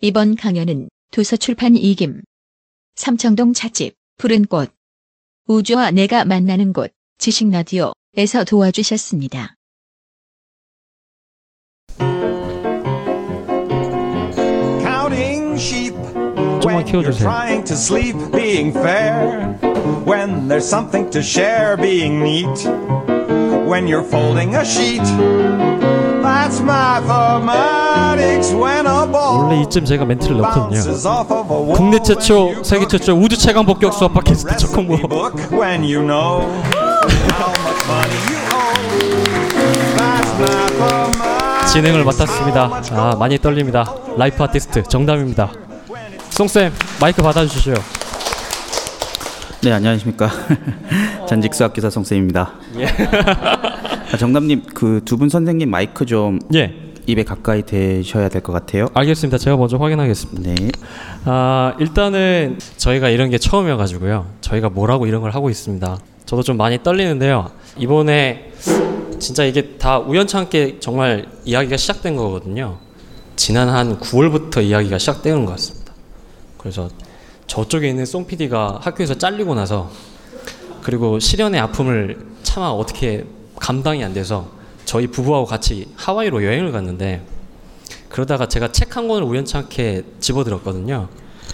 이번 강연은 도서출판 이김 삼청동 찻집 푸른 꽃 우주와 내가 만나는 곳 지식라디오에서 도와주셨습니다. counting sheep 좀만 when you're 키워주세요. trying to sleep being fair when there's something to share being neat when you're folding a sheet that's mathematics when a ball 원래 이쯤 제가 멘트를 넣거든요. bounces off of a wall 국내 최초, you 세계 최초 우주 최강 본격 수학 팟캐스트 recipe 적콩모 book when you know how much money you owe that's mathematics 진행을 맡았습니다. 아 많이 떨립니다. life artist 정담입니다. 송쌤 마이크 받아주시죠. 네 안녕하십니까 전직 수학교사 송쌤입니다. 아, 정답님 그 두 분 선생님 마이크 좀 예, 입에 가까이 대셔야 될 것 같아요. 알겠습니다. 제가 먼저 확인하겠습니다. 네. 아 일단은 저희가 이런 게 처음이어 가지고요. 저희가 뭐라고 이런 걸 하고 있습니다. 저도 좀 많이 떨리는데요. 이번에 진짜 이게 다 우연찮게 정말 이야기가 시작된 거거든요. 지난 한 9월부터 이야기가 시작되는 것 같습니다. 그래서 저쪽에 있는 송 PD가 학교에서 잘리고 나서 그리고 실연의 아픔을 차마 어떻게 감당이 안 돼서 저희 부부하고 같이 하와이로 여행을 갔는데 그러다가 제가 책 한 권을 우연찮게 집어들었거든요.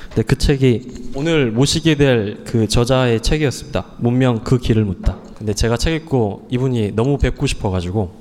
근데 그 책이 오늘 모시게 될 그 저자의 책이었습니다. 문명 그 길을 묻다. 근데 제가 책 읽고 이분이 너무 뵙고 싶어가지고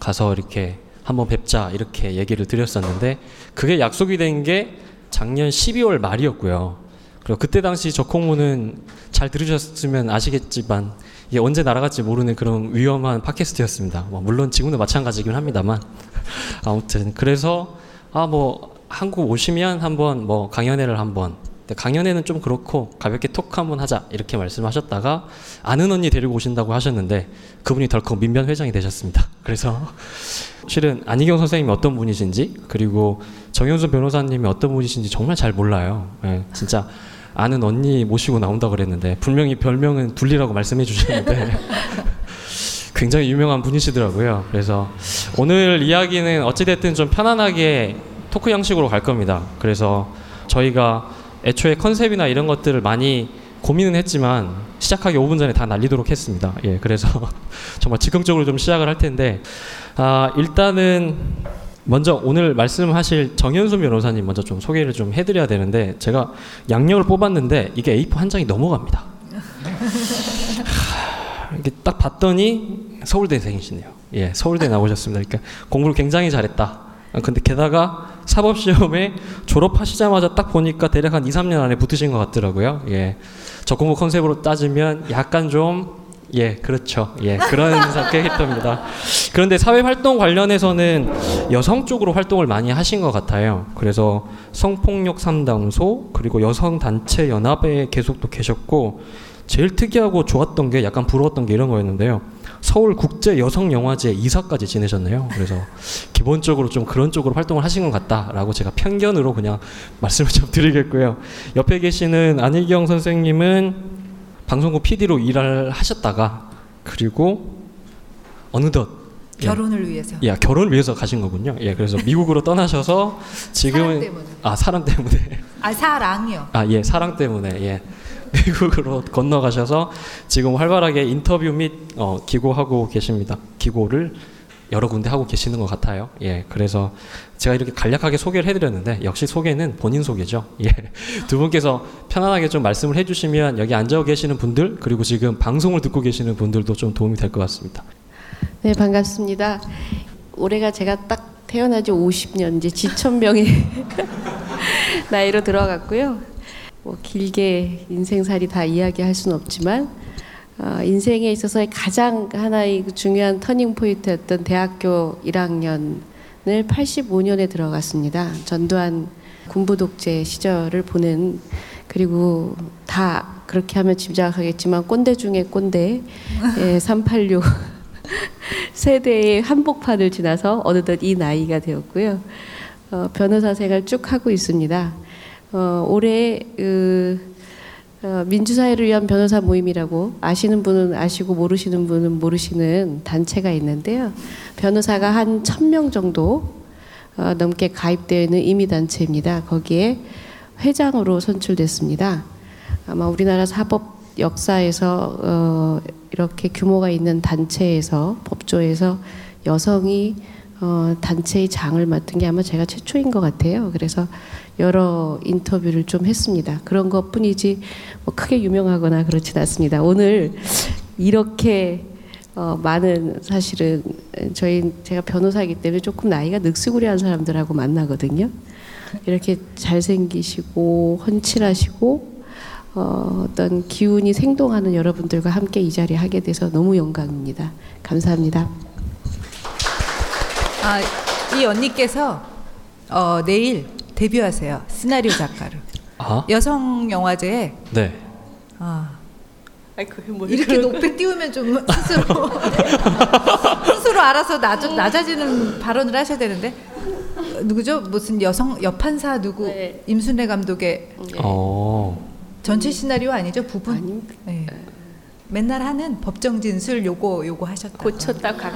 가서 이렇게 한번 뵙자 이렇게 얘기를 드렸었는데 그게 약속이 된 게 작년 12월 말이었고요. 그리고 그때 당시 저콩무는 잘 들으셨으면 아시겠지만 이게 언제 날아갈지 모르는 그런 위험한 팟캐스트였습니다. 뭐 물론 지금도 마찬가지긴 합니다만 아무튼 그래서 아 뭐 한국 오시면 한번 뭐 강연회를 한번 강연회는 좀 그렇고 가볍게 토크 한번 하자 이렇게 말씀하셨다가 아는 언니 데리고 오신다고 하셨는데 그분이 덜컥 민변 회장이 되셨습니다. 그래서 실은 안희경 선생님이 어떤 분이신지 그리고 정현수 변호사님이 어떤 분이신지 정말 잘 몰라요. 예, 진짜 아는 언니 모시고 나온다 그랬는데 분명히 별명은 둘리라고 말씀해 주셨는데 굉장히 유명한 분이시더라고요. 그래서 오늘 이야기는 어찌됐든 좀 편안하게 토크 형식으로 갈 겁니다. 그래서 저희가 애초에 컨셉이나 이런 것들을 많이 고민은 했지만 시작하기 5분 전에 다 날리도록 했습니다. 예, 그래서 정말 즉흥적으로 좀 시작을 할 텐데 아, 일단은 먼저 오늘 말씀하실 정현수 변호사님 먼저 좀 소개를 좀 해드려야 되는데 제가 양력을 뽑았는데 이게 A4 한 장이 넘어갑니다. 하, 이게 딱 봤더니 서울대생이시네요. 예, 서울대 나오셨습니다. 그러니까 공부를 굉장히 잘했다. 아, 근데 게다가 사법시험에 졸업하시자마자 딱 보니까 대략 한 2, 3년 안에 붙으신 것 같더라고요. 예. 저 공부 컨셉으로 따지면 약간 좀 예, 그렇죠. 예, 그런 사- 캐릭터입니다. 그런데 사회 활동 관련해서는 여성 쪽으로 활동을 많이 하신 것 같아요. 그래서 성폭력 상담소 그리고 여성 단체 연합에 계속 또 계셨고 제일 특이하고 좋았던 게 약간 부러웠던 게 이런 거였는데요. 서울 국제 여성 영화제 이사까지 지내셨네요. 그래서 기본적으로 좀 그런 쪽으로 활동을 하신 것 같다라고 제가 편견으로 그냥 말씀을 좀 드리겠고요. 옆에 계시는 안일경 선생님은 방송국 PD로 일을 하셨다가 그리고 어느덧 예, 결혼을 위해서. 예, 결혼을 위해서 가신 거군요. 예, 그래서 미국으로 떠나셔서 지금은 사랑 때문에. 아 사람 때문에 아 사랑이요. 아 예 사랑 때문에 예 미국으로 건너가셔서 지금 활발하게 인터뷰 및 어, 기고하고 계십니다. 기고를 여러 군데 하고 계시는 것 같아요. 예, 그래서 제가 이렇게 간략하게 소개를 해드렸는데 역시 소개는 본인 소개죠. 예, 두 분께서 편안하게 좀 말씀을 해주시면 여기 앉아 계시는 분들 그리고 지금 방송을 듣고 계시는 분들도 좀 도움이 될 것 같습니다. 네, 반갑습니다. 올해가 제가 딱 태어난 지 50년 이제 지천명의 나이로 들어갔고요. 뭐 길게 인생살이 다 이야기할 수는 없지만 어, 인생에 있어서의 가장 하나의 그 중요한 터닝 포인트였던 대학교 1학년을 85년에 들어갔습니다. 전두환 군부 독재 시절을 보낸 그리고 다 그렇게 하면 짐작하겠지만 꼰대 중에 꼰대 예, 386 세대의 한복판을 지나서 어느덧 이 나이가 되었고요. 어, 변호사 생활 쭉 하고 있습니다. 어, 올해 그, 어, 민주사회를 위한 변호사 모임이라고 아시는 분은 아시고 모르시는 분은 모르시는 단체가 있는데요. 변호사가 한 천 명 정도 어, 넘게 가입되어 있는 임의단체입니다. 거기에 회장으로 선출됐습니다. 아마 우리나라 사법 역사에서 어, 이렇게 규모가 있는 단체에서 법조에서 여성이 어, 단체의 장을 맡은 게 아마 제가 최초인 것 같아요. 그래서 여러 인터뷰를 좀 했습니다. 그런 것 뿐이지 뭐 크게 유명하거나 그렇진 않습니다. 오늘 이렇게 어, 많은 사실은 저희 제가 변호사이기 때문에 조금 나이가 늑수구리한 사람들하고 만나거든요. 이렇게 잘생기시고 헌칠하시고 어, 어떤 기운이 생동하는 여러분들과 함께 이 자리에 하게 돼서 너무 영광입니다. 감사합니다. 아, 이 언니께서 어, 내일 데뷔하세요. 시나리오 작가로. 아, 여성 영화제에 네. 아, 이렇게 높이 띄우면 좀 스스로 스스로 알아서 낮아, 낮아지는 발언을 하셔야 되는데 어, 누구죠? 무슨 여성 여판사 누구 네. 임순례 감독의 어, 전체 시나리오 아니죠? 부분. 아닙니다. 네. 맨날 하는 법정 진술 요거 요거 하셨다. 고쳤다 각.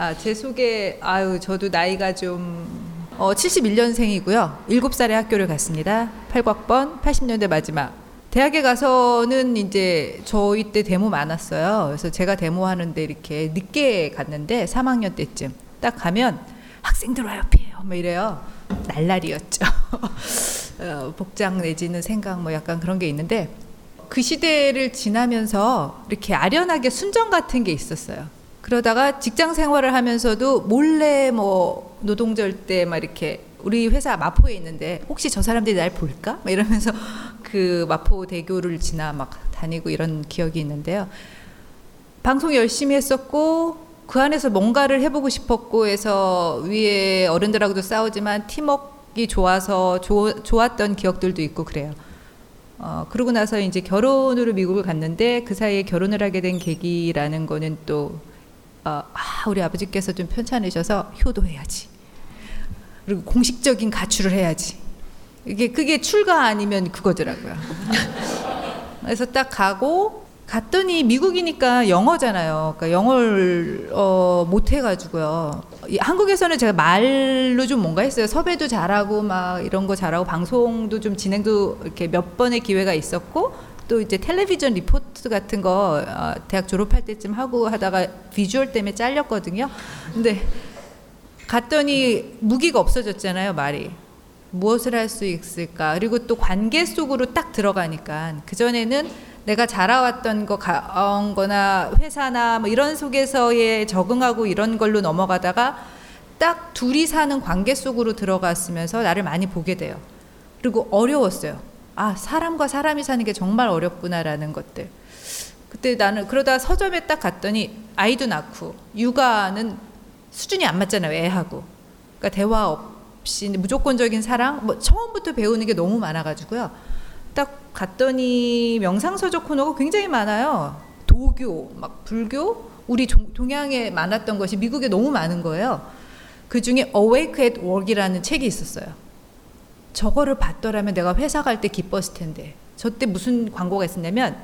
아, 제 소개, 아유, 저도 나이가 좀, 어, 71년생이고요. 7살에 학교를 갔습니다. 8곽번, 80년대 마지막. 대학에 가서는 이제 저희 때 데모 많았어요. 그래서 제가 데모하는데 이렇게 늦게 갔는데 3학년 때쯤 딱 가면 학생들 와요, 피해요. 뭐 이래요. 날라리였죠. 어, 복장 내지는 생각 뭐 약간 그런 게 있는데 그 시대를 지나면서 이렇게 아련하게 순정 같은 게 있었어요. 그러다가 직장 생활을 하면서도 몰래 뭐 노동절 때 막 이렇게 우리 회사 마포에 있는데 혹시 저 사람들이 날 볼까? 막 이러면서 그 마포 대교를 지나 막 다니고 이런 기억이 있는데요. 방송 열심히 했었고 그 안에서 뭔가를 해보고 싶었고 해서 위에 어른들하고도 싸우지만 팀워크가 좋아서 조, 좋았던 기억들도 있고 그래요. 어, 그러고 나서 이제 결혼으로 미국을 갔는데 그 사이에 결혼을 하게 된 계기라는 거는 또 어, 아, 우리 아버지께서 좀 편찮으셔서 효도해야지. 그리고 공식적인 가출을 해야지. 이게 그게 출가 아니면 그거더라고요. 그래서 딱 가고 갔더니 미국이니까 영어잖아요. 그러니까 영어를 어, 못 해가지고요. 이 한국에서는 제가 말로 좀 뭔가 했어요. 섭외도 잘하고 막 이런 거 잘하고 방송도 좀 진행도 이렇게 몇 번의 기회가 있었고 또 이제 텔레비전 리포트 같은 거 어, 대학 졸업할 때쯤 하고 하다가 비주얼 때문에 잘렸거든요. 근데 갔더니 무기가 없어졌잖아요, 말이. 무엇을 할 수 있을까? 그리고 또 관계 속으로 딱 들어가니까 그전에는 내가 자라왔던 거, 가, 거나 회사나 뭐 이런 속에서의 적응하고 이런 걸로 넘어가다가 딱 둘이 사는 관계 속으로 들어갔으면서 나를 많이 보게 돼요. 그리고 어려웠어요. 아, 사람과 사람이 사는 게 정말 어렵구나라는 것들. 그때 나는 그러다 서점에 딱 갔더니 아이도 낳고 육아는 수준이 안 맞잖아요, 애하고. 그러니까 대화 없이 무조건적인 사랑, 뭐 처음부터 배우는 게 너무 많아 가지고요. 딱 갔더니 명상서적 코너가 굉장히 많아요. 도교, 막 불교, 우리 종- 동양에 많았던 것이 미국에 너무 많은 거예요. 그 중에 Awake at Work이라는 책이 있었어요. 저거를 봤더라면 내가 회사 갈 때 기뻤을 텐데. 저때 무슨 광고가 있었냐면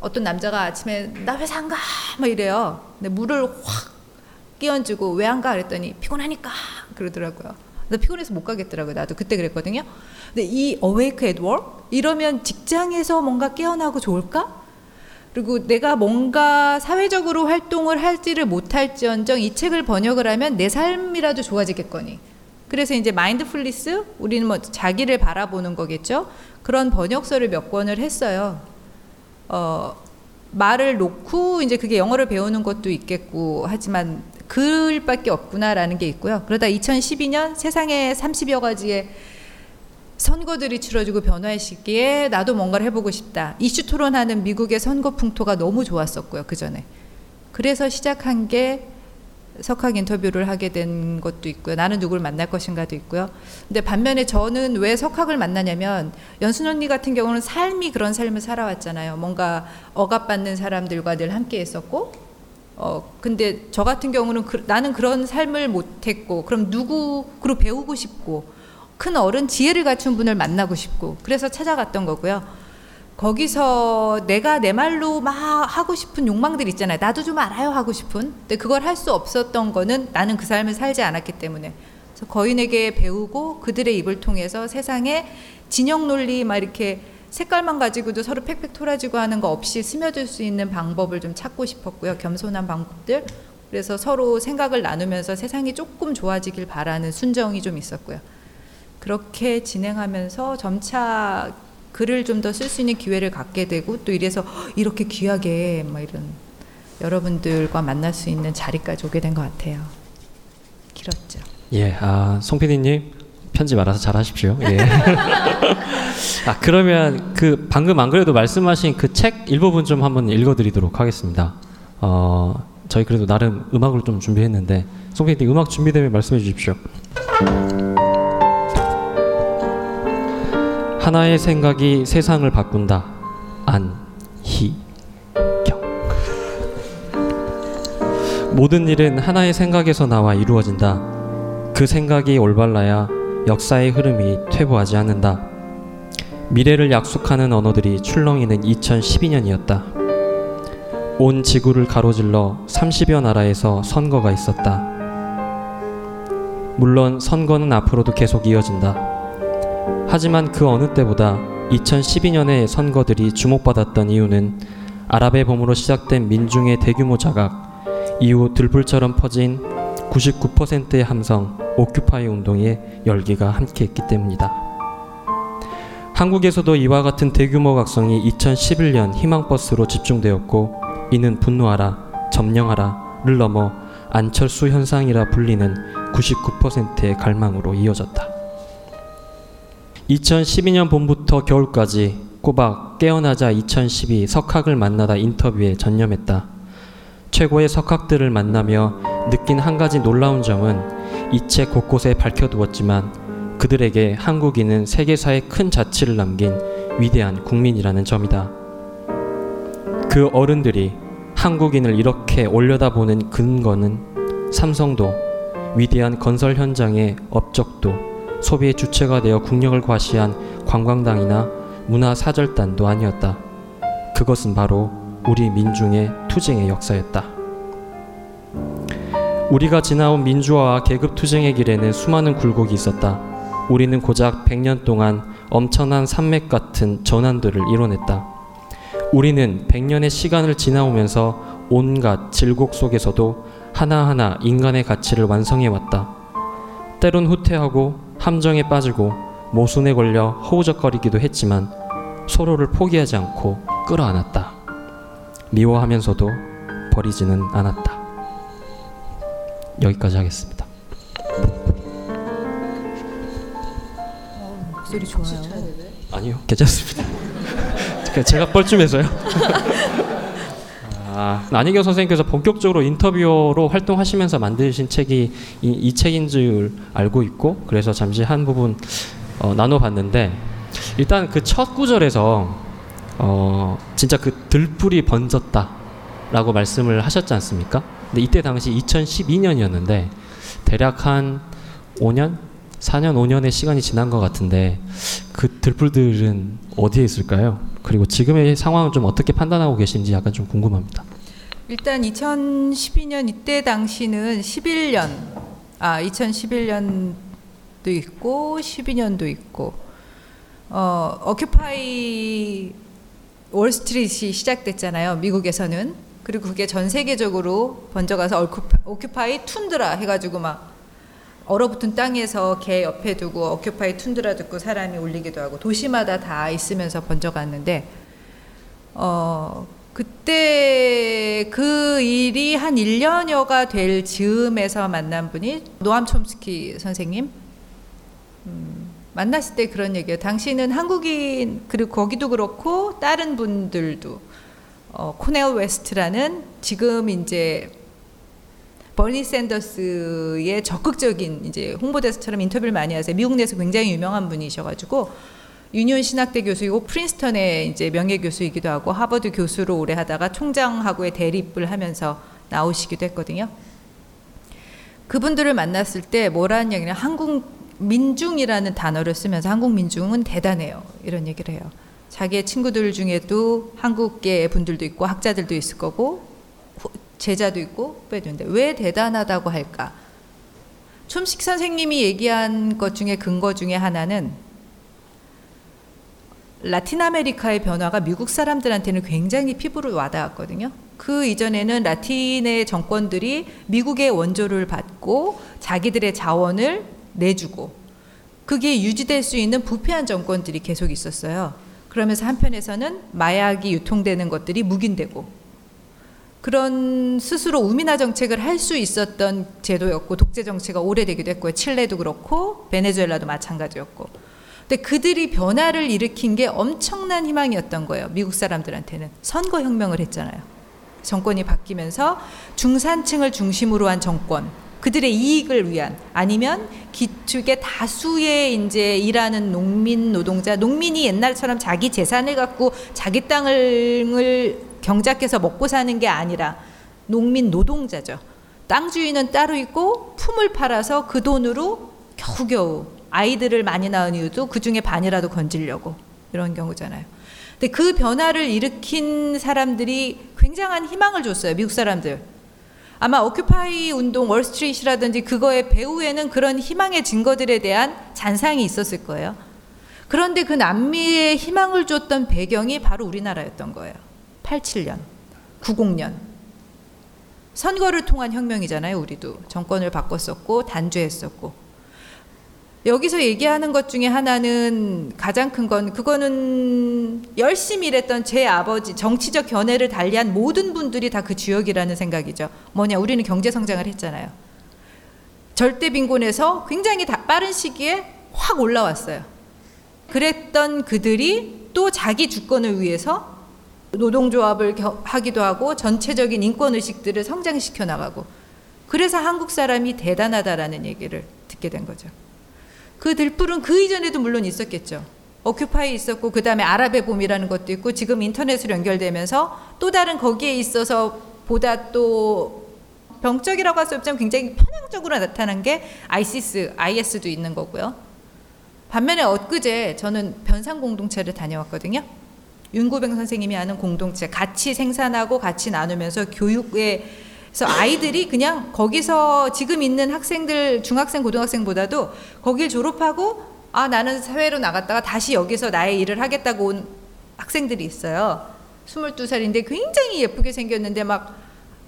어떤 남자가 아침에 나 회사 안 가! 막 이래요. 근데 물을 확 끼얹고 왜 안 가? 그랬더니 피곤하니까 그러더라고요. 나 피곤해서 못 가겠더라고요. 나도 그때 그랬거든요. 근데 이 at Work 이러면 직장에서 뭔가 깨어나고 좋을까? 그리고 내가 뭔가 사회적으로 활동을 할지를 못할지언정 이 책을 번역을 하면 내 삶이라도 좋아지겠거니. 그래서 이제 마인드풀리스 우리는 뭐 자기를 바라보는 거겠죠. 그런 번역서를 몇 권을 했어요. 어, 말을 놓고 이제 그게 영어를 배우는 것도 있겠고 하지만 글밖에 없구나라는 게 있고요. 그러다 2012년 세상에 30여 가지의 선거들이 치러지고 변화의 시기에 나도 뭔가를 해보고 싶다. 이슈 토론하는 미국의 선거 풍토가 너무 좋았었고요. 그 전에. 그래서 시작한 게 석학 인터뷰를 하게 된 것도 있고요. 나는 누구를 만날 것인가도 있고요. 근데 반면에 저는 왜 석학을 만나냐면 연순 언니 같은 경우는 삶이 그런 삶을 살아왔잖아요. 뭔가 억압받는 사람들과 늘 함께 했었고 어 근데 저 같은 경우는 그, 나는 그런 삶을 못 했고 그럼 누구로 배우고 싶고 큰 어른 지혜를 갖춘 분을 만나고 싶고 그래서 찾아갔던 거고요. 거기서 내가 내 말로 막 하고 싶은 욕망들 있잖아요. 나도 좀 알아요 하고 싶은. 근데 그걸 할 수 없었던 거는 나는 그 삶을 살지 않았기 때문에. 그래서 거인에게 배우고 그들의 입을 통해서 세상에 진영 논리 막 이렇게 색깔만 가지고도 서로 팩팩 토라지고 하는 거 없이 스며들 수 있는 방법을 좀 찾고 싶었고요. 겸손한 방법들. 그래서 서로 생각을 나누면서 세상이 조금 좋아지길 바라는 순정이 좀 있었고요. 그렇게 진행하면서 점차 글을 좀 더 쓸 수 있는 기회를 갖게 되고 또 이래서 이렇게 귀하게 뭐 이런 여러분들과 만날 수 있는 자리까지 오게 된 것 같아요. 길었죠. 예, 아, 송 PD님 편집 알아서 잘 하십시오. 예. 아, 그러면 그 방금 안 그래도 말씀하신 그 책 일부분 좀 한번 읽어드리도록 하겠습니다. 어, 저희 그래도 나름 음악을 좀 준비했는데 송 PD님 음악 준비되면 말씀해 주십시오. 하나의 생각이 세상을 바꾼다. 안희경. 모든 일은 하나의 생각에서 나와 이루어진다. 그 생각이 올바라야 역사의 흐름이 퇴보하지 않는다. 미래를 약속하는 언어들이 출렁이는 2012년이었다. 온 지구를 가로질러 30여 나라에서 선거가 있었다. 물론 선거는 앞으로도 계속 이어진다. 하지만 그 어느 때보다 2012년의 선거들이 주목받았던 이유는 아랍의 봄으로 시작된 민중의 대규모 자각, 이후 들불처럼 퍼진 99%의 함성, 오큐파이 운동의 열기가 함께했기 때문이다. 한국에서도 이와 같은 대규모 각성이 2011년 희망버스로 집중되었고 이는 분노하라, 점령하라를 넘어 안철수 현상이라 불리는 99%의 갈망으로 이어졌다. 2012년 봄부터 겨울까지 꼬박 깨어나자 2012 석학을 만나다 인터뷰에 전념했다. 최고의 석학들을 만나며 느낀 한 가지 놀라운 점은 이 책 곳곳에 밝혀두었지만 그들에게 한국인은 세계사에 큰 자취를 남긴 위대한 국민이라는 점이다. 그 어른들이 한국인을 이렇게 올려다보는 근거는 삼성도 위대한 건설 현장의 업적도 소비의 주체가 되어 국력을 과시한 관광당이나 문화사절단도 아니었다. 그것은 바로 우리 민중의 투쟁의 역사였다. 우리가 지나온 민주화와 계급 투쟁의 길에는 수많은 굴곡이 있었다. 우리는 고작 100년 동안 엄청난 산맥 같은 전환들을 이뤄냈다. 우리는 100년의 시간을 지나오면서 온갖 질곡 속에서도 하나하나 인간의 가치를 완성해 왔다. 때론 후퇴하고 함정에 빠지고 모순에 걸려 허우적거리기도 했지만 서로를 포기하지 않고 끌어안았다. 미워하면서도 버리지는 않았다. 여기까지 하겠습니다. 목소리 좋아요. 아니요, 괜찮습니다. 제가 뻘쭘해서요. 아, 안희경 선생님께서 본격적으로 인터뷰어로 활동하시면서 만드신 책이 이, 이 책인 줄 알고 있고 그래서 잠시 한 부분 어, 나눠봤는데 일단 그 첫 구절에서 어, 진짜 그 들불이 번졌다라고 말씀을 하셨지 않습니까? 근데 이때 당시 2012년이었는데 대략 한 5년, 4년, 5년의 시간이 지난 것 같은데 그 들불들은 어디에 있을까요? 그리고 지금의 상황을 좀 어떻게 판단하고 계신지 약간 좀 궁금합니다. 일단 2012년 이때 당시는 11년, 아 2011년도 있고 12년도 있고 어 어큐파이 월스트리트이 시작됐잖아요. 미국에서는 그리고 그게 전 세계적으로 번져가서 어큐파, 오큐파이 툰드라 해가지고 막 얼어붙은 땅에서 개 옆에 두고 어큐파이 툰드라 듣고 사람이 울리기도 하고 도시마다 다 있으면서 번져갔는데 어 그때 그 일이 한 1년여가 될 즈음에서 만난 분이 노암 촘스키 선생님 음, 만났을 때 그런 얘기예요. 당신은 한국인 그리고 거기도 그렇고 다른 분들도 어, 코넬 웨스트라는 지금 이제 버니 샌더스의 적극적인 이제 홍보대사처럼 인터뷰를 많이 하세요. 미국 내에서 굉장히 유명한 분이셔가지고 유니온 신학대 교수이고 프린스턴의 이제 명예 교수이기도 하고 하버드 교수로 오래 하다가 총장하고의 대립을 하면서 나오시기도 했거든요. 그분들을 만났을 때 뭐라는 얘기냐 한국 민중이라는 단어를 쓰면서 한국 민중은 대단해요 이런 얘기를 해요. 자기의 친구들 중에도 한국계 분들도 있고 학자들도 있을 거고 후- 제자도 있고 후배도 있는데 왜 대단하다고 할까? 촘식 선생님이 얘기한 것 중에 근거 중에 하나는 라틴 아메리카의 변화가 미국 사람들한테는 굉장히 피부로 와닿았거든요. 그 이전에는 라틴의 정권들이 미국의 원조를 받고 자기들의 자원을 내주고 그게 유지될 수 있는 부패한 정권들이 계속 있었어요. 그러면서 한편에서는 마약이 유통되는 것들이 묵인되고 그런 스스로 우민화 정책을 할 수 있었던 제도였고 독재 정치가 오래되기도 했고요. 칠레도 그렇고 베네수엘라도 마찬가지였고. 근데 그들이 변화를 일으킨 게 엄청난 희망이었던 거예요. 미국 사람들한테는 선거 혁명을 했잖아요. 정권이 바뀌면서 중산층을 중심으로 한 정권, 그들의 이익을 위한 아니면 기축의 다수의 이제 일하는 농민 노동자, 농민이 옛날처럼 자기 재산을 갖고 자기 땅을 경작해서 먹고 사는 게 아니라 농민 노동자죠. 땅 주인은 따로 있고 품을 팔아서 그 돈으로 겨우겨우 아이들을 많이 낳은 이유도 그 중에 반이라도 건지려고 이런 경우잖아요. 근데 그 변화를 일으킨 사람들이 굉장한 희망을 줬어요. 미국 사람들. 아마 오큐파이 운동, 월스트리트라든지 그거의 배후에는 그런 희망의 증거들에 대한 잔상이 있었을 거예요. 그런데 그 남미에 희망을 줬던 배경이 바로 우리나라였던 거예요. 87년, 90년. 선거를 통한 혁명이잖아요, 우리도. 정권을 바꿨었고, 단죄했었고. 여기서 얘기하는 것 중에 하나는 가장 큰 건 그거는 열심히 일했던 제 아버지 정치적 견해를 달리한 모든 분들이 다 그 주역이라는 생각이죠. 뭐냐 우리는 경제 성장을 했잖아요. 절대 빈곤에서 굉장히 다 빠른 시기에 확 올라왔어요. 그랬던 그들이 또 자기 주권을 위해서 노동조합을 겨- 하기도 하고 전체적인 인권 의식들을 성장시켜 나가고 그래서 한국 사람이 대단하다라는 얘기를 듣게 된 거죠. 그 들불은 그 이전에도 물론 있었겠죠. 오큐파이 있었고 그 다음에 아랍의 봄이라는 것도 있고 지금 인터넷으로 연결되면서 또 다른 거기에 있어서 보다 또 병적이라고 할 수 없지만 굉장히 편향적으로 나타난 게 아이시스, IS도 있는 거고요. 반면에 엊그제 저는 변상 공동체를 다녀왔거든요. 윤구병 선생님이 하는 공동체 같이 생산하고 같이 나누면서 교육에 그래서 아이들이 그냥 거기서 지금 있는 학생들 중학생 고등학생보다도 거길 졸업하고 아 나는 사회로 나갔다가 다시 여기서 나의 일을 하겠다고 온 학생들이 있어요. 22살인데 굉장히 예쁘게 생겼는데 막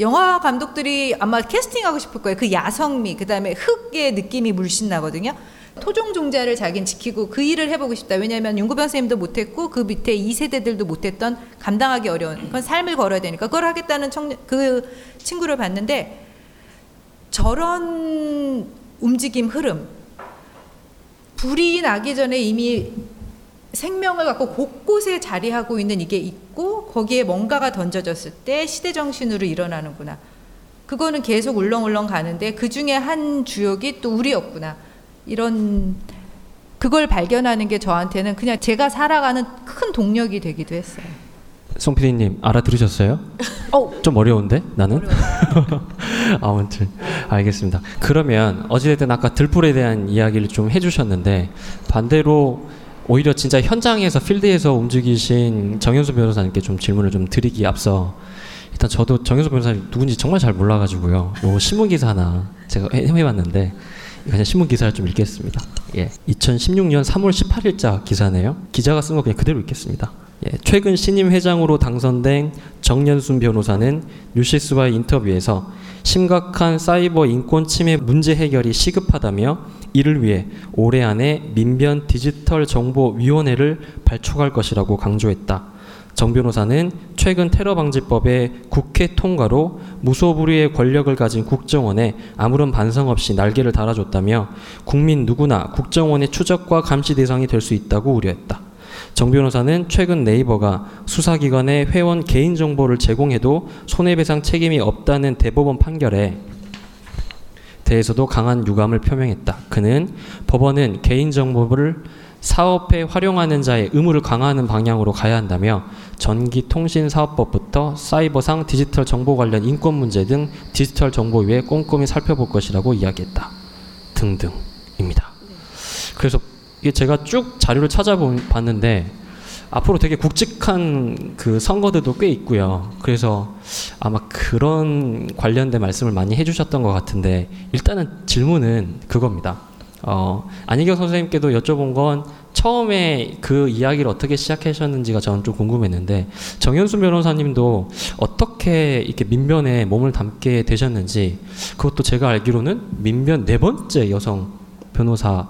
영화 감독들이 아마 캐스팅하고 싶을 거예요. 그 야성미, 그 다음에 흙의 느낌이 물씬 나거든요. 토종 종자를 자기는 지키고 그 일을 해보고 싶다. 왜냐하면 윤구병 선생님도 못했고 그 밑에 2세대들도 못했던 감당하기 어려운 그건 삶을 걸어야 되니까 그걸 하겠다는 청년, 그 친구를 봤는데 저런 움직임 흐름 불이 나기 전에 이미 생명을 갖고 곳곳에 자리하고 있는 이게 있고 거기에 뭔가가 던져졌을 때 시대 정신으로 일어나는구나. 그거는 계속 울렁울렁 가는데 그 중에 한 주역이 또 우리였구나. 이런 그걸 발견하는 게 저한테는 그냥 제가 살아가는 큰 동력이 되기도 했어요. 송 PD님 알아들으셨어요? 좀 어려운데 나는? 아무튼 알겠습니다. 그러면 어찌됐든 아까 들불에 대한 이야기를 좀 해주셨는데 반대로 오히려 진짜 현장에서 필드에서 움직이신 정현수 변호사님께 좀 질문을 좀 드리기 앞서 일단 저도 정현수 변호사님 누군지 정말 잘 몰라가지고요. 요 신문 기사 하나 제가 해- 해봤는데 그냥 신문 기사를 좀 읽겠습니다. 예, 2016년 3월 18일자 기사네요. 기자가 쓴 거 그냥 그대로 읽겠습니다. 예, 최근 신임 회장으로 당선된 정연순 변호사는 뉴시스와의 인터뷰에서 심각한 사이버 인권 침해 문제 해결이 시급하다며 이를 위해 올해 안에 민변 디지털 정보 위원회를 발족할 것이라고 강조했다. 정 변호사는 최근 테러 방지법의 국회 통과로 무소불위의 권력을 가진 국정원에 아무런 반성 없이 날개를 달아줬다며 국민 누구나 국정원의 추적과 감시 대상이 될 수 있다고 우려했다. 정 변호사는 최근 네이버가 수사기관에 회원 개인정보를 제공해도 손해배상 책임이 없다는 대법원 판결에 대해서도 강한 유감을 표명했다. 그는 법원은 개인정보를 사업에 활용하는 자의 의무를 강화하는 방향으로 가야 한다며 전기통신사업법부터 사이버상 디지털 정보 관련 인권 문제 등 디지털 정보 위에 꼼꼼히 살펴볼 것이라고 이야기했다. 등등입니다. 그래서 이게 제가 쭉 자료를 찾아봤는데 앞으로 되게 굵직한 그 선거들도 꽤 있고요. 그래서 아마 그런 관련된 말씀을 많이 해주셨던 것 같은데 일단은 질문은 그겁니다. 어, 안희경 선생님께도 여쭤본 건 처음에 그 이야기를 어떻게 시작하셨는지가 저는 좀 궁금했는데 정현수 변호사님도 어떻게 이렇게 민변에 몸을 담게 되셨는지 그것도 제가 알기로는 민변 네 번째 여성 변호사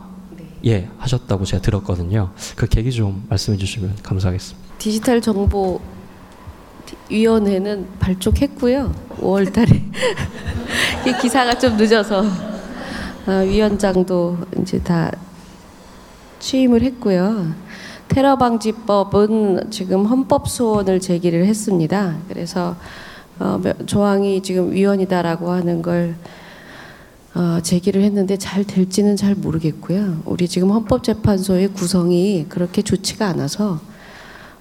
예 하셨다고 제가 들었거든요. 그 계기 좀 말씀해 주시면 감사하겠습니다. 디지털 정보 위원회는 발족했고요. 5월달에 이게 기사가 좀 늦어서 아, 위원장도 이제 다 취임을 했고요. 테러 방지법은 지금 헌법 소원을 제기를 했습니다. 그래서 어, 몇- 조항이 지금 위헌이다라고 하는 걸 어, 제기를 했는데 잘 될지는 잘 모르겠고요. 우리 지금 헌법재판소의 구성이 그렇게 좋지가 않아서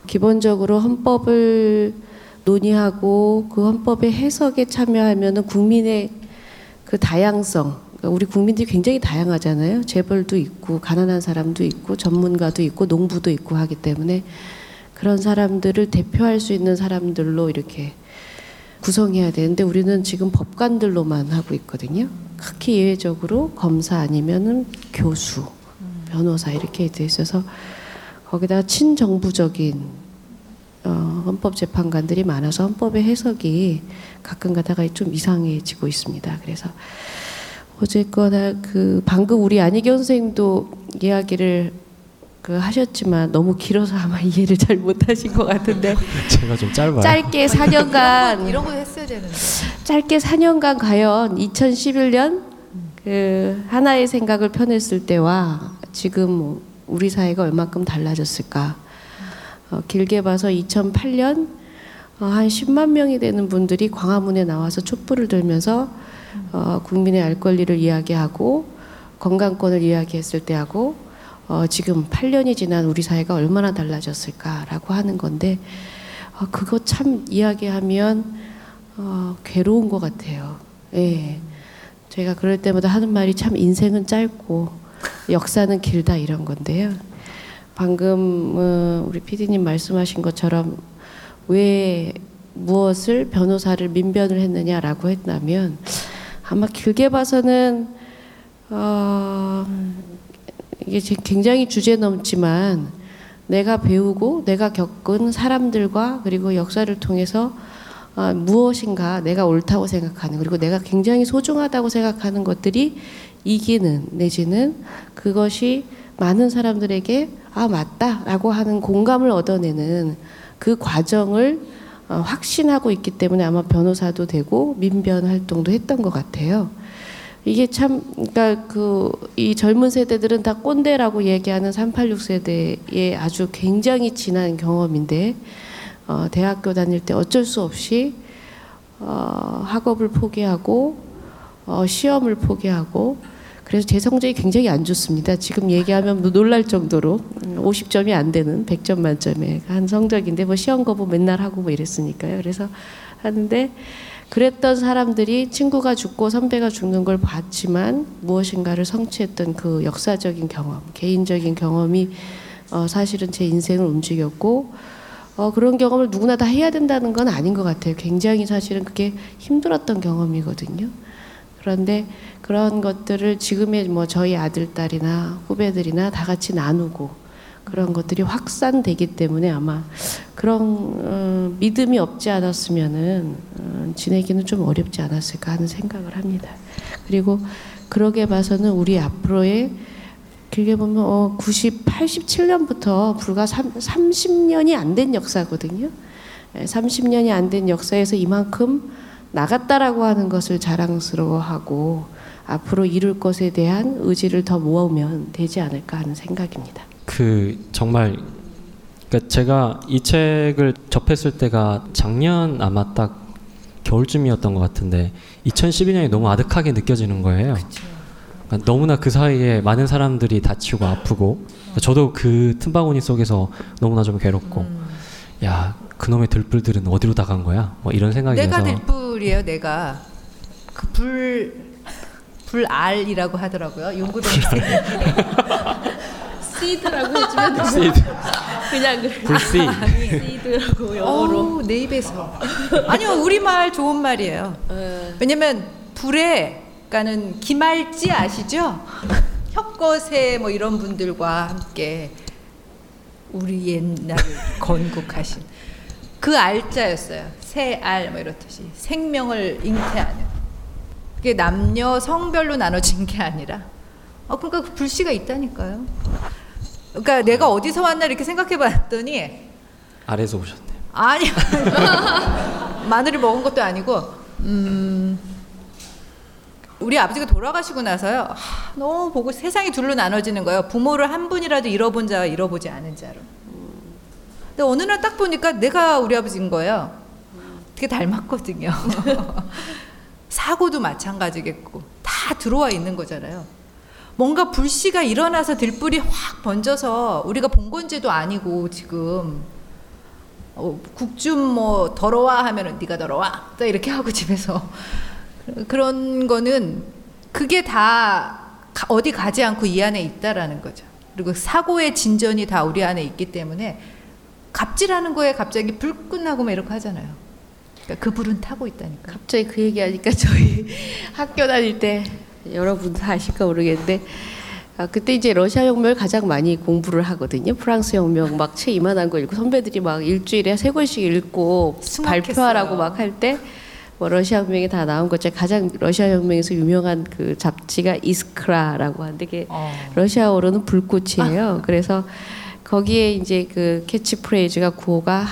기본적으로 헌법을 논의하고 그 헌법의 해석에 참여하면은 국민의 그 다양성, 그러니까 우리 국민들이 굉장히 다양하잖아요. 재벌도 있고 가난한 사람도 있고 전문가도 있고 농부도 있고 하기 때문에 그런 사람들을 대표할 수 있는 사람들로 이렇게 구성해야 되는데 우리는 지금 법관들로만 하고 있거든요. 극히 예외적으로 검사 아니면은 교수, 변호사 이렇게 돼 있어서 거기다 친정부적인 어, 헌법재판관들이 많아서 헌법의 해석이 가끔 가다가 좀 이상해지고 있습니다. 그래서 어쨌거나 그 방금 우리 안희경 선생님도 이야기를 그 하셨지만 너무 길어서 아마 이해를 잘 못하신 것 같은데 제가 좀 짧아요. 짧게 4년간 이런 거 했어야 되는데. 짧게 4년간 과연 2011년 그 하나의 생각을 펴냈을 때와 지금 뭐 우리 사회가 얼마큼 달라졌을까? 어, 길게 봐서 2008년 어, 한 10만 명이 되는 분들이 광화문에 나와서 촛불을 들면서 어, 국민의 알 권리를 이야기하고 건강권을 이야기했을 때 하고 어, 지금 8년이 지난 우리 사회가 얼마나 달라졌을까라고 하는 건데 어, 그거 참 이야기하면 어, 괴로운 것 같아요. 예. 제가 그럴 때마다 하는 말이 참 인생은 짧고 역사는 길다 이런 건데요. 방금 어, 우리 PD님 말씀하신 것처럼 왜 무엇을 변호사를 민변을 했느냐라고 했다면 아마 길게 봐서는 어, 이게 제- 굉장히 주제 넘지만 내가 배우고 내가 겪은 사람들과 그리고 역사를 통해서 아, 무엇인가 내가 옳다고 생각하는 그리고 내가 굉장히 소중하다고 생각하는 것들이 이기는 내지는 그것이 많은 사람들에게 아 맞다라고 하는 공감을 얻어내는 그 과정을 어, 확신하고 있기 때문에 아마 변호사도 되고 민변 활동도 했던 것 같아요. 이게 참 그러니까 그 이 젊은 세대들은 다 꼰대라고 얘기하는 386 세대의 아주 굉장히 진한 경험인데 어, 대학교 다닐 때 어쩔 수 없이 어, 학업을 포기하고 어, 시험을 포기하고 그래서 제 성적이 굉장히 안 좋습니다. 지금 얘기하면 뭐 놀랄 정도로 음, 50점이 안 되는 100점 만점에 한 성적인데 뭐 시험 거부 맨날 하고 뭐 이랬으니까요. 그래서 하는데 그랬던 사람들이 친구가 죽고 선배가 죽는 걸 봤지만 무엇인가를 성취했던 그 역사적인 경험, 개인적인 경험이 어, 사실은 제 인생을 움직였고 어, 그런 경험을 누구나 다 해야 된다는 건 아닌 것 같아요. 굉장히 사실은 그게 힘들었던 경험이거든요. 그런데 그런 것들을 지금의 뭐 저희 아들, 딸이나 후배들이나 다 같이 나누고 그런 것들이 확산되기 때문에 아마 그런 어, 믿음이 없지 않았으면은 어, 지내기는 좀 어렵지 않았을까 하는 생각을 합니다. 그리고 그러게 봐서는 우리 앞으로의 길게 보면 어, 90, 87년부터 불과 3, 30년이 안 된 역사거든요. 예, 30년이 안 된 역사에서 이만큼 나갔다라고 하는 것을 자랑스러워하고 앞으로 이룰 것에 대한 의지를 더 모으면 되지 않을까 하는 생각입니다. 그 정말 그러니까 제가 이 책을 접했을 때가 작년 아마 딱 겨울쯤이었던 것 같은데 2012년이 너무 아득하게 느껴지는 거예요. 그러니까 너무나 그 사이에 많은 사람들이 다치고 아프고 그러니까 저도 그 틈바구니 속에서 너무나 좀 괴롭고 야 그놈의 들불들은 어디로 다 간 거야? 뭐 이런 생각이 내가 들어서 들불이에요. 내가 그 불 불알이라고 하더라고요. 용구동 생 시드라고 해주면 시드. 그냥 불씨. 시더라고 영어로. 어우, 내 입에서. 아니요, 우리말 좋은 말이에요. 왜냐면 불에 그러니까는 기말지 아시죠? 혁거세 뭐 이런 분들과 함께 우리 옛날을 건국하신 그 알자였어요. 새알 뭐 이렇듯이 생명을 잉태하는. 그게 남녀 성별로 나눠진 게 아니라 어 그러니까 그 불씨가 있다니까요. 그러니까 내가 어디서 왔나 이렇게 생각해 봤더니 아래서 오셨네요. 아니 마늘을 먹은 것도 아니고 음 우리 아버지가 돌아가시고 나서요. 하, 너무 보고 세상이 둘로 나눠지는 거예요. 부모를 한 분이라도 잃어본 자와 잃어보지 않은 자로. 근데 어느 날 딱 보니까 내가 우리 아버지인 거예요. 되게 닮았거든요. 사고도 마찬가지겠고 다 들어와 있는 거잖아요. 뭔가 불씨가 일어나서 들불이 확 번져서 우리가 본 건지도 아니고 지금 어, 국좀 뭐 더러워 하면은 네가 더러워? 또 이렇게 하고 집에서 그런 거는 그게 다 가- 어디 가지 않고 이 안에 있다라는 거죠. 그리고 사고의 진전이 다 우리 안에 있기 때문에 갑질하는 거에 갑자기 불 끝나고 막 이렇게 하잖아요. 그러니까 그 불은 타고 있다니까. 갑자기 그 얘기하니까 저희 학교 다닐 때 여러분 다 아실까 모르겠는데 아, 그때 이제 러시아 혁명을 가장 많이 공부를 하거든요. 프랑스 혁명 막 책 이만한 거 읽고 선배들이 막 일주일에 세 권씩 읽고 숨막혔어요. 발표하라고 막 할 때 뭐 러시아 혁명이 다 나온 것 중에 가장 러시아 혁명에서 유명한 그 잡지가 이스크라라고 하는데 그게 어. 러시아어로는 불꽃이에요. 그래서 거기에 이제 그 캐치프레이즈가 구호가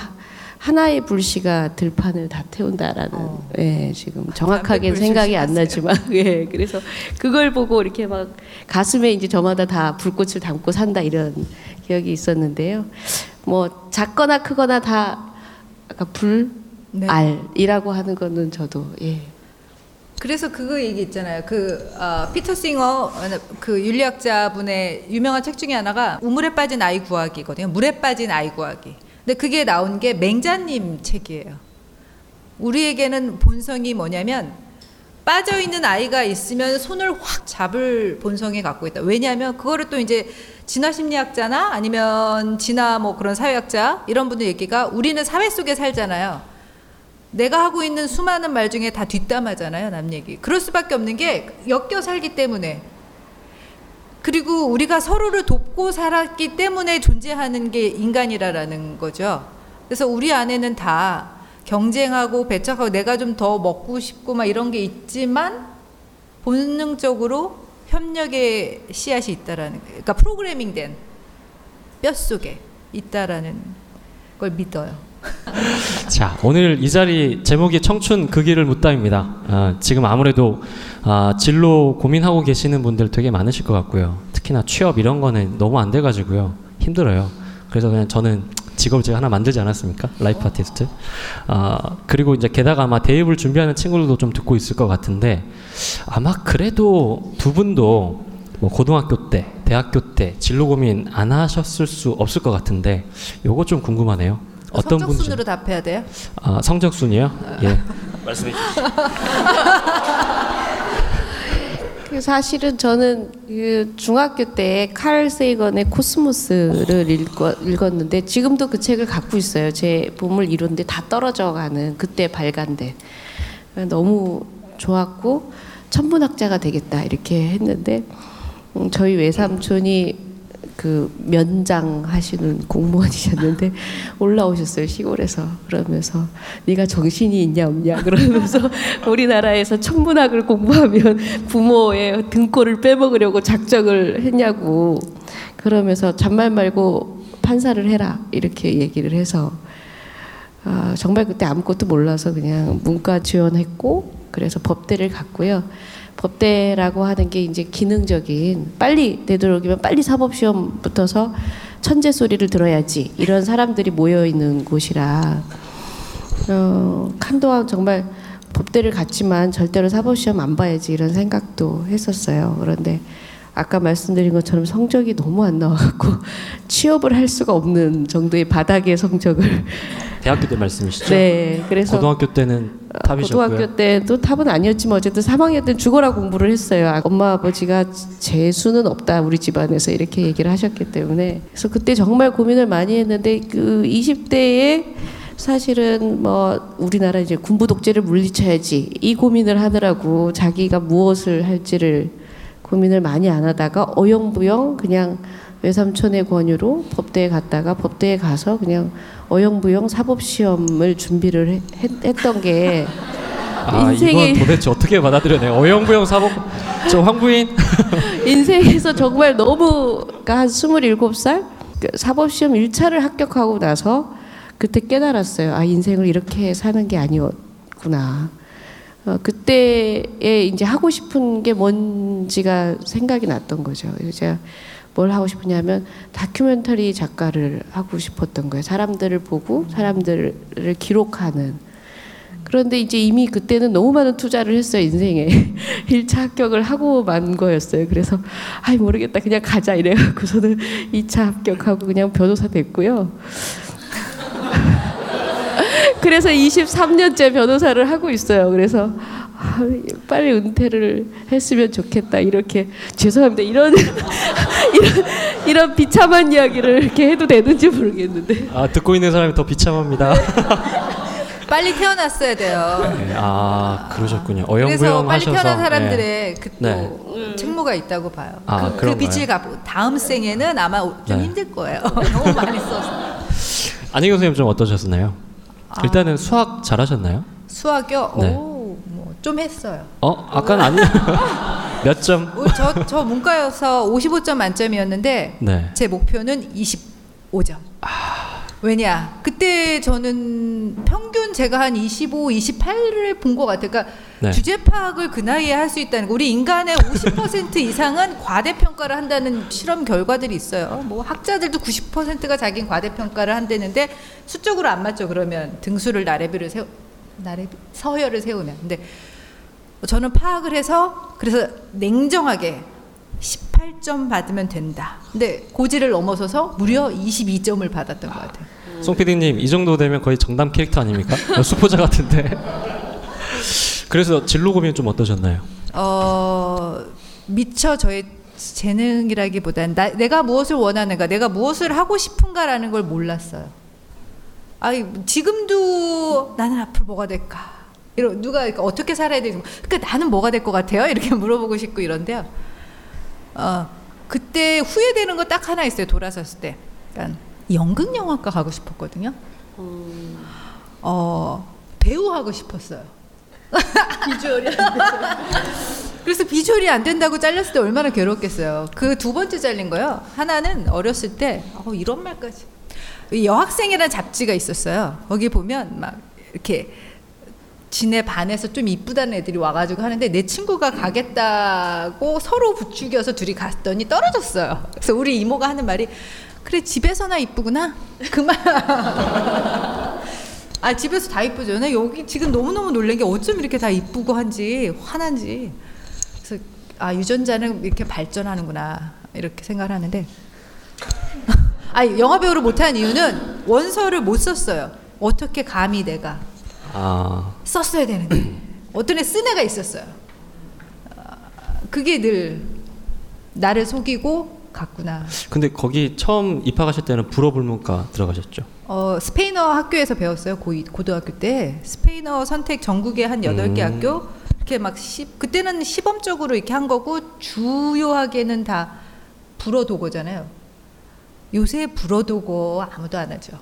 하나의 불씨가 들판을 다 태운다라는 어. 예 지금 정확하게 생각이 안. 나지만 예 그래서 그걸 보고 이렇게 막 가슴에 이제 저마다 다 불꽃을 담고 산다 이런 기억이 있었는데요. 뭐 작거나 크거나 다 아까 불 네. 알이라고 하는 거는 저도 예 그래서 그거 얘기 있잖아요. 그 어, 피터 싱어 그 윤리학자분의 유명한 책 중에 하나가 우물에 빠진 아이 구하기거든요. 물에 빠진 아이 구하기. 근데 그게 나온 게 맹자님 책이에요. 우리에게는 본성이 뭐냐면 빠져 있는 아이가 있으면 손을 확 잡을 본성이 갖고 있다. 왜냐하면 그거를 또 이제 진화 심리학자나 아니면 진화 뭐 그런 사회학자 이런 분들 얘기가 우리는 사회 속에 살잖아요. 내가 하고 있는 수많은 말 중에 다 뒷담화잖아요, 남 얘기. 그럴 수밖에 없는 게 엮여 살기 때문에. 그리고 우리가 서로를 돕고 살았기 때문에 존재하는 게 인간이라라는 거죠. 그래서 우리 안에는 다 경쟁하고 배척하고 내가 좀 더 먹고 싶고 막 이런 게 있지만 본능적으로 협력의 씨앗이 있다라는. 그러니까 프로그래밍된 뼛속에 있다라는 걸 믿어요. 자, 오늘 이 자리 제목이 청춘 그 길을 묻다입니다. 아, 지금 아무래도 아, 진로 고민하고 계시는 분들 되게 많으실 것 같고요. 특히나 취업 이런 거는 너무 안 돼가지고요. 힘들어요. 그래서 그냥 저는 직업을 제가 하나 만들지 않았습니까? life artist. 아, 그리고 이제 게다가 아마 대입을 준비하는 친구들도 좀 듣고 있을 것 같은데 아마 그래도 두 분도 뭐 고등학교 때, 대학교 때 진로 고민 안 하셨을 수 없을 것 같은데 요거 좀 궁금하네요. 어떤 분들? 성적 순으로 답해야 돼요? 아, 성적 순이요? 예. 말씀해 주시죠. 그 사실은 저는 그 중학교 때 칼 세이건의 코스모스를 읽어, 읽었는데 지금도 그 책을 갖고 있어요. 제 몸을 이루는데 다 떨어져가는 그때 발간된 너무 좋았고 천문학자가 되겠다 이렇게 했는데 음, 저희 외삼촌이 그 면장 하시는 공무원이셨는데 올라오셨어요 시골에서. 그러면서 네가 정신이 있냐 없냐? 그러면서 우리나라에서 천문학을 공부하면 부모의 등골을 빼먹으려고 작정을 했냐고. 그러면서 잔말 말고 판사를 해라. 이렇게 얘기를 해서 아, 정말 그때 아무것도 몰라서 그냥 문과 지원했고 그래서 법대를 갔고요. 법대라고 하는 게 이제 기능적인 빨리 되도록이면 빨리 사법 시험 붙어서 천재 소리를 들어야지 이런 사람들이 모여 있는 곳이라 어, 한동안 정말 법대를 갔지만 절대로 사법 시험 안 봐야지 이런 생각도 했었어요. 그런데 아까 말씀드린 것처럼 성적이 너무 안 나와갖고 취업을 할 수가 없는 정도의 바닥의 성적을 대학교 때 말씀이시죠? 네, 그래서 고등학교 때는 탑이셨고요. 고등학교 때도 탑은 아니었지만 어쨌든 3학년 때는 죽어라 공부를 했어요. 아, 엄마 아버지가 재수는 없다 우리 집안에서 이렇게 얘기를 하셨기 때문에 그래서 그때 정말 고민을 많이 했는데 그 20대에 사실은 뭐 우리나라 이제 군부 독재를 물리쳐야지 이 고민을 하느라고 자기가 무엇을 할지를 고민을 많이 안 하다가 어영부영 그냥 외삼촌의 권유로 법대에 갔다가 법대에 가서 그냥 어영부영 사법 시험을 준비를 했, 했- 했던 게 아 인생의- 이건 도대체 어떻게 받아들여내요? 어영부영 사복 저 황부인 인생에서 정말 너무 그러니까 한 27살 그 사법시험 1차를 합격하고 나서 그때 깨달았어요. 아 인생을 이렇게 사는 게 아니었구나. 어, 그때에 이제 하고 싶은 게 뭔지가 생각이 났던 거죠. 그래서 제가 뭘 하고 싶으냐면 다큐멘터리 작가를 하고 싶었던 거예요. 사람들을 보고 사람들을 기록하는. 그런데 이제 이미 그때는 너무 많은 투자를 했어요 인생에. 1차 합격을 하고 만 거였어요. 그래서 아이 모르겠다. 그냥 가자 이래갖고서는 2차 합격하고 그냥 변호사 됐고요. 그래서 23년째 변호사를 하고 있어요. 그래서 아, 빨리 은퇴를 했으면 좋겠다 이렇게 죄송합니다 이런 이런, 이런 비참한 이야기를 이렇게 해도 되는지 모르겠는데 아 듣고 있는 사람이 더 비참합니다. 빨리 태어났어야 돼요. 네, 아 그러셨군요. 그래서 어영부영 빨리 하셔서 태어난 네. 사람들의 그또 네. 책무가 있다고 봐요. 아, 그, 그? 빛을 갚고 다음 생에는 아마 좀 네. 힘들 거예요. 너무 많이 써서. 안희 교수님 좀 어떠셨나요? 아. 일단은 수학 잘하셨나요? 수학요? 네. 좀 했어요. 어 아까는 아니 몇 점? 오, 저, 저 문과여서 55점 만점이었는데 네. 제 목표는 25점. 왜냐? 그때 저는 평균 제가 한 25, 28을 본 것 같아요. 그러니까 네. 주제 파악을 그 나이에 할 수 있다는 거. 우리 인간의 50% 이상은 과대평가를 한다는 실험 결과들이 있어요. 뭐 학자들도 90%가 자기는 과대평가를 한다는데 수적으로 안 맞죠. 그러면 등수를 나래비를 세우 나래비 서열을 세우면. 근데 저는 파악을 해서 그래서 냉정하게 18점 받으면 된다. 근데 고지를 넘어서서 무려 22점을 받았던 것 같아요. 송 PD님 이 정도 되면 거의 정담 캐릭터 아닙니까? 어, 수포자 같은데. 그래서 진로 고민 좀 어떠셨나요? 어, 미처 저의 재능이라기보단 나, 내가 무엇을 원하는가, 내가 무엇을 하고 싶은가라는 걸 몰랐어요. 아, 지금도 나는 앞으로 뭐가 될까? 이러 누가 그러니까 어떻게 살아야 되지? 그러니까 나는 뭐가 될 것 같아요? 이렇게 물어보고 싶고 이런데요. 어, 그때 후회되는 거 딱 하나 있어요. 돌아섰을 때. 그러니까 연극 영화과 가고 싶었거든요. 어, 배우 하고 싶었어요. 비주얼이. 그래서 비주얼이 안 된다고 잘렸을 때 얼마나 괴롭겠어요. 그 두 번째 잘린 거요. 하나는 어렸을 때 어, 이런 말까지. 이 여학생이라는 잡지가 있었어요. 거기 보면 막 이렇게 지네 반에서 좀 이쁘다는 애들이 와가지고 하는데 내 친구가 가겠다고 서로 부추겨서 둘이 갔더니 떨어졌어요. 그래서 우리 이모가 하는 말이 그래 집에서나 이쁘구나 그만. 아 집에서 다 이쁘죠. 나 여기 지금 너무 너무 놀란 게 어쩜 이렇게 다 이쁘고 한지 환한지. 그래서 아 유전자는 이렇게 발전하는구나 이렇게 생각을 하는데. 아 영화 배우를 못한 이유는 원서를 못 썼어요. 어떻게 감히 내가 아 썼어야 되는데 어떤 애 쓴 애가 있었어요. 아, 그게 늘 나를 속이고 갔구나. 근데 거기 처음 입학하실 때는 불어불문과 들어가셨죠? 어, 스페인어 학교에서 배웠어요. 고 고등학교 때 스페인어 선택 전국에 한 여덟 개 음. 학교 이렇게 막 시, 그때는 시범적으로 이렇게 한 거고 주요하게는 다 불어 독어잖아요. 요새 불어 독어 아무도 안 하죠.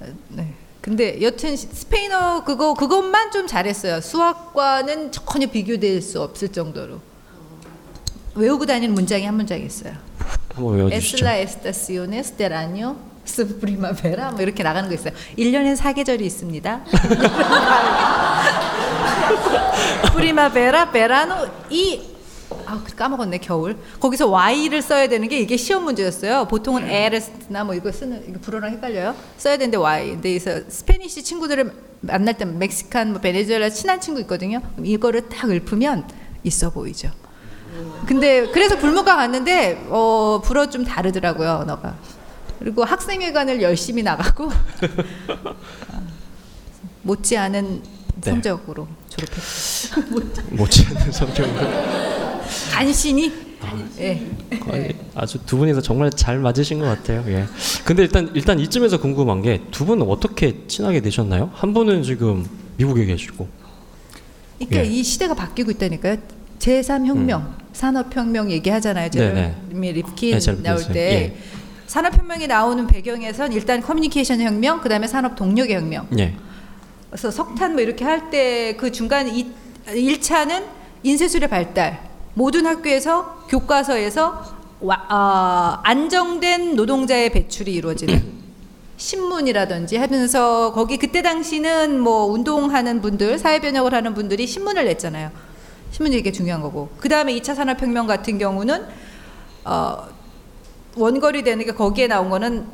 어, 네. 근데 여튼 시- 스페인어 그거 그것만 좀 잘했어요. 수학과는 전혀 비교될 수 없을 정도로 외우고 다니는 문장이 한 문장 있어요. 한번 외워주시죠. Es la estaciones del año es primavera 뭐 이렇게 나가는 거 있어요. 1년에 사계절이 있습니다. primavera verano 이 아, 까먹었네 겨울. 거기서 Y를 써야 되는 게 이게 시험 문제였어요. 보통은 에르스나 뭐 이거 쓰는 이거 불어랑 헷갈려요. 써야 되는데 Y. 근데 그래서 스페니시 친구들을 만날 때 멕시칸, 뭐 베네수엘라 친한 친구 있거든요. 이거를 딱 읊으면 있어 보이죠. 근데 그래서 불문과 갔는데 어 불어 좀 다르더라고요 언어가 그리고 학생회관을 열심히 나가고 어, 못지않은 네. 성적으로 졸업했죠. 못지않은 성적으로. 간신히 예. 거의 아주 두 분이서 정말 잘 맞으신 것 같아요. 예. 근데 일단 일단 이쯤에서 궁금한 게 두 분은 어떻게 친하게 되셨나요? 한 분은 지금 미국에 계시고. 그러니까 예. 이 시대가 바뀌고 있다니까요. 제3혁명, 산업혁명 얘기하잖아요. 음. 제레미 립킨 네, 나올. 때. 예. 산업혁명이 나오는 배경에선 일단 커뮤니케이션 혁명, 그 다음에 산업 동력의 혁명. 예. 그래서 석탄 뭐 이렇게 할 때 그 중간 이 1차는 인쇄술의 발달. 모든 학교에서 교과서에서 와, 아, 안정된 노동자의 배출이 이루어지는 신문이라든지 하면서 거기 그때 당시는 뭐 운동하는 분들, 사회 변혁을 하는 분들이 신문을 냈잖아요. 신문이 되게 중요한 거고. 그 다음에 2차 산업 혁명 같은 경우는 어, 원거리 되는 게 거기에 나온 거는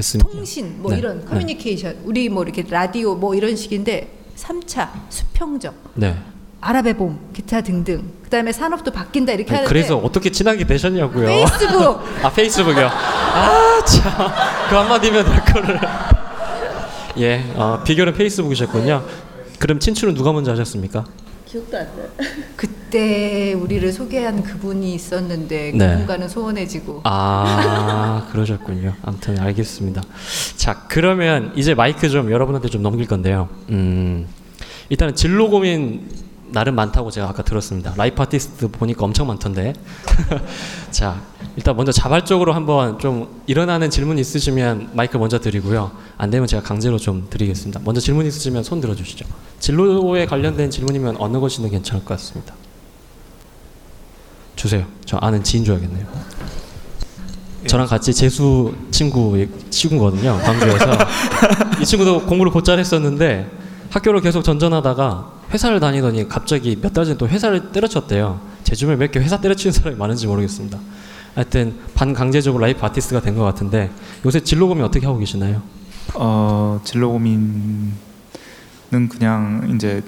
맞습니다. 통신 뭐 네, 이런 네. 커뮤니케이션 우리 뭐 이렇게 라디오 뭐 이런 식인데 3차 수평적 네. 아랍의 봄 기타 등등 그다음에 산업도 바뀐다 이렇게 아니, 하는데 그래서 어떻게 친하게 되셨냐고요. 페이스북 아 페이스북이요. 아 참. 그 한마디면 될 거를. 예. 어, 비결은 페이스북이셨군요. 그럼 친추는 누가 먼저 하셨습니까? 기억도 안 나요. 그때 우리를 소개한 그분이 있었는데 네. 그분과는 소원해지고 아 그러셨군요. 아무튼 알겠습니다. 자 그러면 이제 마이크 좀 여러분한테 좀 넘길 건데요. 음 일단은 진로 고민 나름 많다고 제가 아까 들었습니다. life artist 보니까 엄청 많던데. 자 일단 먼저 자발적으로 한번 좀 일어나는 질문 있으시면 마이크 먼저 드리고요. 안 되면 제가 강제로 좀 드리겠습니다. 먼저 질문 있으시면 손 들어주시죠. 진로에 관련된 질문이면 어느 것이든 괜찮을 것 같습니다. 주세요. 저 아는 지인 줘야겠네요. 저랑 같이 재수 친구 친구거든요. 광주에서 이 친구도 공부를 곧잘 했었는데 학교를 계속 전전하다가 회사를 다니더니 갑자기 몇 달 전에 또 회사를 때려쳤대요. 제 주변에 몇 개 회사 때려치는 사람이 많은지 모르겠습니다. 하여튼 반강제적으로 life artist가 된 것 같은데 요새 진로 고민 어떻게 하고 계시나요? 어 진로 고민은 그냥 이제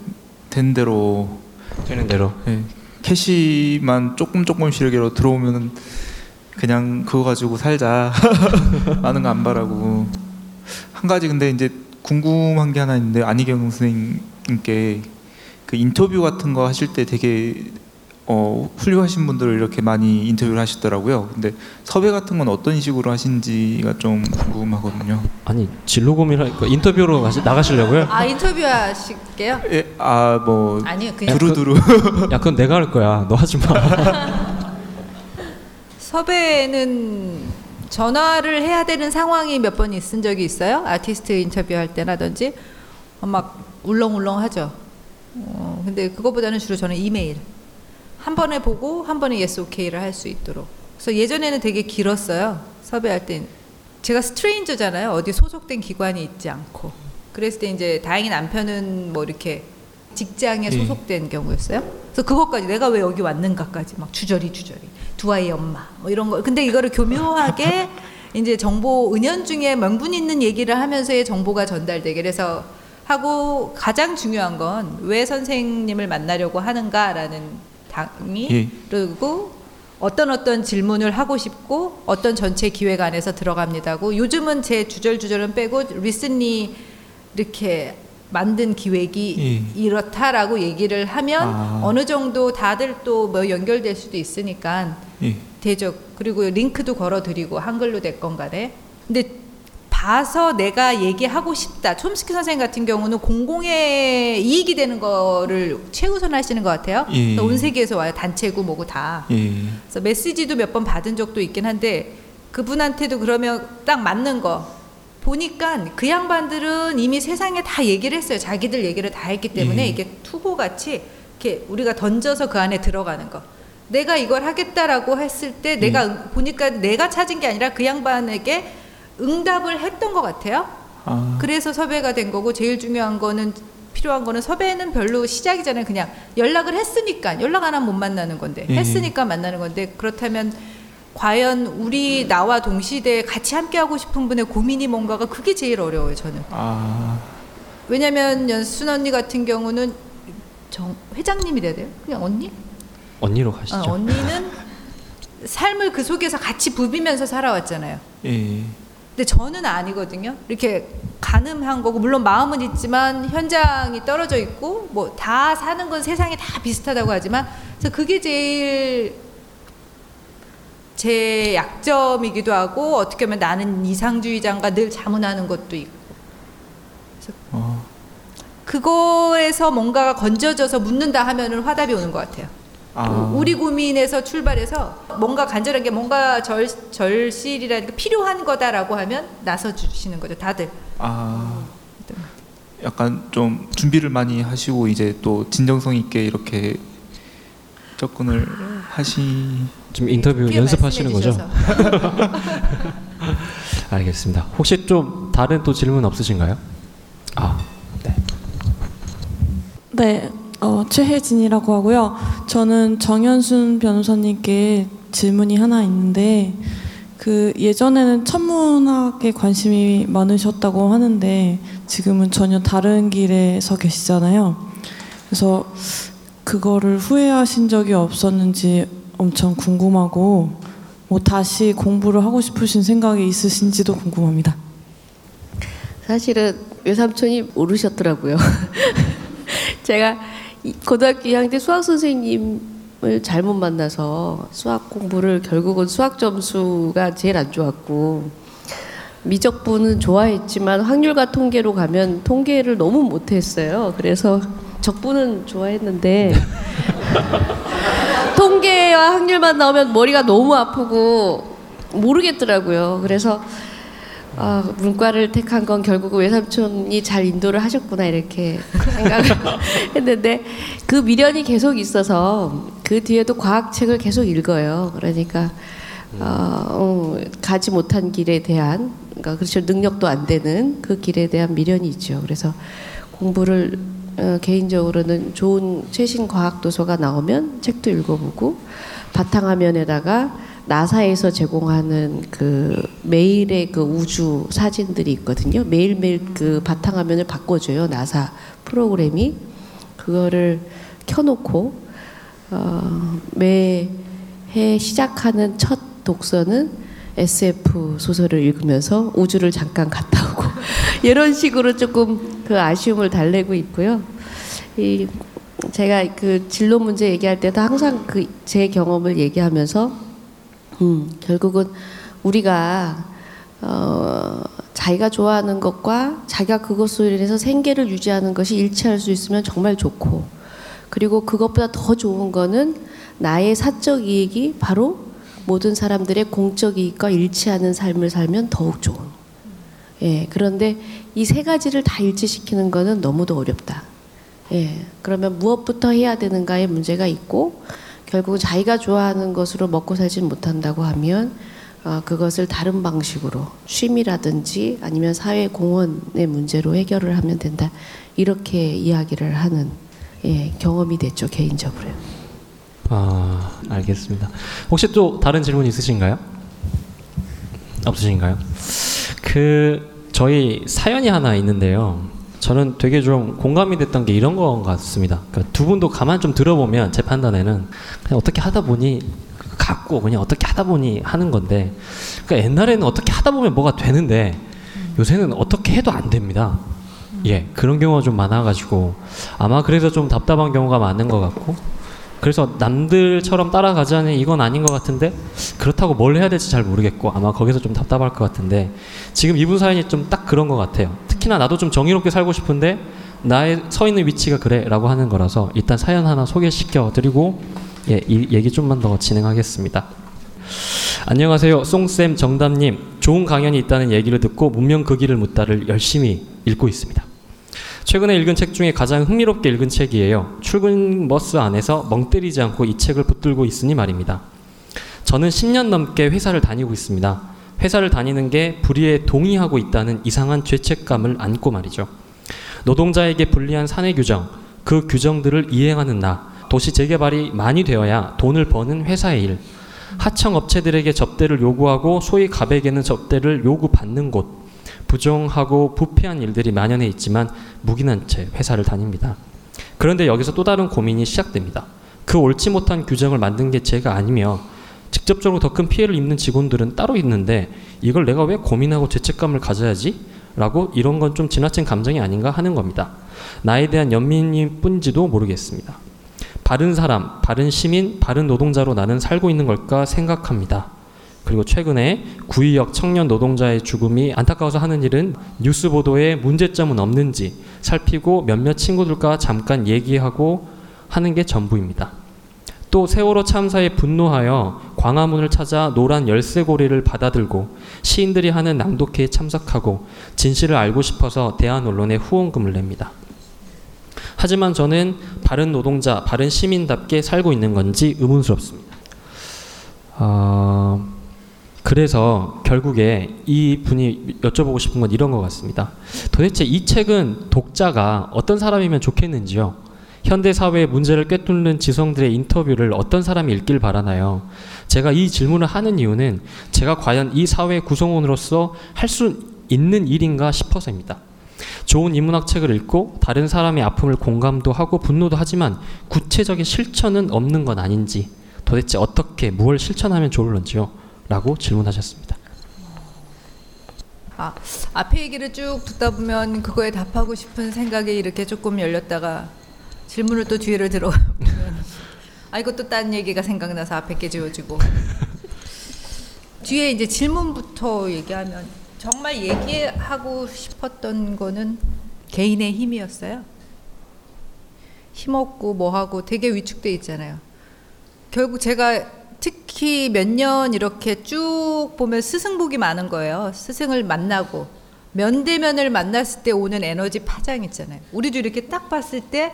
된 대로 되는 대로. 예, 캐시만 조금 조금씩 이렇게 들어오면 그냥 그거 가지고 살자 많은 거 안 바라고 한 가지 근데 이제 궁금한 게 하나 있는데 안희경 선생님께 그 인터뷰 같은 거 하실 때 되게 어, 훌륭하신 분들을 이렇게 많이 인터뷰를 하시더라고요. 근데 섭외 같은 건 어떤 식으로 하신지가 좀 궁금하거든요. 아니 진로 고민을 그 인터뷰로 가시, 나가시려고요? 아 인터뷰 하실게요? 예, 아, 뭐 아니요 그냥 두루두루. 야 그건 내가 할 거야. 너 하지 마. 섭외는 전화를 해야 되는 상황이 몇 번 있은 적이 있어요. 아티스트 인터뷰할 때라든지 어, 막 울렁울렁하죠. 어, 근데 그거보다는 주로 저는 이메일 한 번에 보고 한 번에 yes 오케이를 할 수 있도록. 그래서 예전에는 되게 길었어요. 섭외할 땐 제가 스트레인저잖아요. 어디 소속된 기관이 있지 않고. 그랬을 때 이제 다행히 남편은 뭐 이렇게 직장에 예. 소속된 경우였어요. 그래서 그것까지 내가 왜 여기 왔는가까지 막 주저리 주저리 두 아이 엄마 뭐 이런 거. 근데 이거를 교묘하게 이제 정보 은연중에 명분 있는 얘기를 하면서의 정보가 전달되게 그래서 하고 가장 중요한 건 왜 선생님을 만나려고 하는가라는 당이 예. 그리고 어떤 어떤 질문을 하고 싶고 어떤 전체 기획 안에서 들어갑니다고 요즘은 제 주절주절은 빼고 리슨리 이렇게 만든 기획이 예. 이렇다라고 얘기를 하면 아. 어느 정도 다들 또 뭐 연결될 수도 있으니까 예. 되죠. 그리고 링크도 걸어드리고 한글로 됐건 간에. 근데 봐서 내가 얘기하고 싶다. 촘스키 선생님 같은 경우는 공공의 이익이 되는 거를 최우선 하시는 것 같아요. 예. 온 세계에서 와요. 단체고 뭐고 다. 예. 그래서 메시지도 몇 번 받은 적도 있긴 한데 그분한테도 그러면 딱 맞는 거 보니까 그 양반들은 이미 세상에 다 얘기를 했어요. 자기들 얘기를 다 했기 때문에 예. 이게 투고 같이 이렇게 우리가 던져서 그 안에 들어가는 거. 내가 이걸 하겠다라고 했을 때 내가 응- 보니까 내가 찾은 게 아니라 그 양반에게 응답을 했던 것 같아요. 아. 그래서 섭외가 된 거고 제일 중요한 거는 필요한 거는 섭외는 별로 시작이잖아요. 그냥 연락을 했으니까 연락 안 하면 못 만나는 건데 예. 했으니까 만나는 건데 그렇다면 과연 우리 나와 동시대에 같이 함께 하고 싶은 분의 고민이 뭔가가 그게 제일 어려워요. 저는 아. 왜냐하면 연순 언니 같은 경우는 정 회장님이 돼야 돼요. 그냥 언니? 언니로 가시죠. 어, 언니는 삶을 그 속에서 같이 부비면서 살아왔잖아요. 예. 근데 저는 아니거든요. 이렇게 가늠한 거고 물론 마음은 있지만 현장이 떨어져 있고 뭐 다 사는 건 세상에 다 비슷하다고 하지만 그래서 그게 제일 제 약점이기도 하고 어떻게 보면 나는 이상주의자인가 늘 자문하는 것도 있고 어, 그거에서 뭔가가 건져져서 묻는다 하면은 화답이 오는 것 같아요. 아. 우리 고민에서 출발해서 뭔가 간절한 게 뭔가 절, 절실이라든가 필요한 거다라고 하면 나서 주시는 거죠, 다들. 아 약간 좀 준비를 많이 하시고 이제 또 진정성 있게 이렇게 접근을 하시 좀 인터뷰 연습하시는 거죠? 알겠습니다. 혹시 좀 다른 또 질문 없으신가요? 아, 네. 네, 어, 최혜진이라고 하고요. 저는 정현순 변호사님께 질문이 하나 있는데 그 예전에는 천문학에 관심이 많으셨다고 하는데 지금은 전혀 다른 길에 서 계시잖아요. 그래서 그거를 후회하신 적이 없었는지 엄청 궁금하고 뭐 다시 공부를 하고 싶으신 생각이 있으신지도 궁금합니다. 사실은 외삼촌이 모르셨더라고요. 제가 이- 고등학교 2학년 때 수학 선생님을 잘못 만나서 수학 공부를 결국은 수학 점수가 제일 안 좋았고 미적분은 좋아했지만 확률과 통계로 가면 통계를 너무 못했어요. 그래서 적분은 좋아했는데 통계와 확률만 나오면 머리가 너무 아프고 모르겠더라고요. 그래서 아, 문과를 택한 건 결국 외삼촌이 잘 인도를 하셨구나 이렇게 생각을 했는데 그 미련이 계속 있어서 그 뒤에도 과학책을 계속 읽어요. 그러니까 어, 어, 가지 못한 길에 대한 그러니까 그렇죠 능력도 안 되는 그 길에 대한 미련이 있죠. 그래서 공부를 어, 개인적으로는 좋은 최신 과학 도서가 나오면 책도 읽어보고 바탕화면에다가 나사에서 제공하는 그 매일의 그 우주 사진들이 있거든요. 매일매일 그 바탕화면을 바꿔줘요. 나사 프로그램이 그거를 켜놓고 어, 매해 시작하는 첫 독서는 SF 소설을 읽으면서 우주를 잠깐 갔다 오고 이런 식으로 조금 그 아쉬움을 달래고 있고요. 이 제가 그 진로 문제 얘기할 때도 항상 그 제 경험을 얘기하면서 음, 결국은 우리가 어, 자기가 좋아하는 것과 자기가 그것으로 인해서 생계를 유지하는 것이 일치할 수 있으면 정말 좋고 그리고 그것보다 더 좋은 거는 나의 사적 이익이 바로 모든 사람들의 공적 이익과 일치하는 삶을 살면 더욱 좋은. 예, 그런데 이 세 가지를 다 일치시키는 거는 너무도 어렵다. 예, 그러면 무엇부터 해야 되는가의 문제가 있고 결국 자기가 좋아하는 것으로 먹고 살진 못한다고 하면 어, 그것을 다른 방식으로 취미라든지 아니면 사회 공헌의 문제로 해결을 하면 된다 이렇게 이야기를 하는 예, 경험이 됐죠 개인적으로요. 아, 알겠습니다. 혹시 또 다른 질문 있으신가요? 없으신가요? 그 저희 사연이 하나 있는데요. 저는 되게 좀 공감이 됐던 게 이런 것 같습니다. 그러니까 두 분도 가만 좀 들어보면 제 판단에는 그냥 어떻게 하다 보니 갖고 그냥 어떻게 하다 보니 하는 건데, 그러니까 옛날에는 어떻게 하다 보면 뭐가 되는데 요새는 어떻게 해도 안 됩니다. 예, 그런 경우가 좀 많아가지고 아마 그래서 좀 답답한 경우가 많은 것 같고 그래서 남들처럼 따라가자니 이건 아닌 것 같은데 그렇다고 뭘 해야 될지 잘 모르겠고 아마 거기서 좀 답답할 것 같은데 지금 이분 사연이 좀 딱 그런 것 같아요. 특히나 나도 좀 정의롭게 살고 싶은데 나의 서 있는 위치가 그래라고 하는 거라서 일단 사연 하나 소개시켜 드리고 예, 이 얘기 좀만 더 진행하겠습니다. 안녕하세요. 송쌤 정담님. 좋은 강연이 있다는 얘기를 듣고 문명 그 길을 묻다를 열심히 읽고 있습니다. 최근에 읽은 책 중에 가장 흥미롭게 읽은 책이에요. 출근 버스 안에서 멍 때리지 않고 이 책을 붙들고 있으니 말입니다. 저는 10년 넘게 회사를 다니고 있습니다. 회사를 다니는 게 불의에 동의하고 있다는 이상한 죄책감을 안고 말이죠. 노동자에게 불리한 사내 규정, 그 규정들을 이행하는 나, 도시 재개발이 많이 되어야 돈을 버는 회사의 일, 하청 업체들에게 접대를 요구하고 소위 갑에게는 접대를 요구받는 곳, 부정하고 부패한 일들이 만연해 있지만 묵인한 채 회사를 다닙니다. 그런데 여기서 또 다른 고민이 시작됩니다. 그 옳지 못한 규정을 만든 게 제가 아니며 직접적으로 더 큰 피해를 입는 직원들은 따로 있는데 이걸 내가 왜 고민하고 죄책감을 가져야지? 라고 이런 건 좀 지나친 감정이 아닌가 하는 겁니다. 나에 대한 연민일 뿐지도 모르겠습니다. 바른 사람, 바른 시민, 바른 노동자로 나는 살고 있는 걸까 생각합니다. 그리고 최근에 구의역 청년 노동자의 죽음이 안타까워서 하는 일은 뉴스 보도에 문제점은 없는지 살피고 몇몇 친구들과 잠깐 얘기하고 하는 게 전부입니다. 또 세월호 참사에 분노하여 광화문을 찾아 노란 열쇠고리를 받아들고 시인들이 하는 낭독회에 참석하고 진실을 알고 싶어서 대한 언론에 후원금을 냅니다. 하지만 저는 바른 노동자, 바른 시민답게 살고 있는 건지 의문스럽습니다. 어, 그래서 결국에 이 분이 여쭤보고 싶은 건 이런 것 같습니다. 도대체 이 책은 독자가 어떤 사람이면 좋겠는지요? 현대 사회의 문제를 꿰뚫는 지성들의 인터뷰를 어떤 사람이 읽길 바라나요? 제가 이 질문을 하는 이유는 제가 과연 이 사회 구성원으로서 할 수 있는 일인가 싶어서입니다. 좋은 인문학 책을 읽고 다른 사람의 아픔을 공감도 하고 분노도 하지만 구체적인 실천은 없는 건 아닌지 도대체 어떻게 무엇을 실천하면 좋을런지요? 라고 질문하셨습니다. 아, 앞에 얘기를 쭉 듣다 보면 그거에 답하고 싶은 생각이 이렇게 조금 열렸다가 질문을 또 뒤를 들어보면 아 이것도 딴 얘기가 생각나서 앞에 게 지워지고 뒤에 이제 질문부터 얘기하면 정말 얘기하고 싶었던 거는 개인의 힘이었어요. 힘없고 뭐하고 되게 위축돼 있잖아요. 결국 제가 특히 몇 년 이렇게 쭉 보면 스승복이 많은 거예요. 스승을 만나고 면대면을 만났을 때 오는 에너지 파장 있잖아요. 우리도 이렇게 딱 봤을 때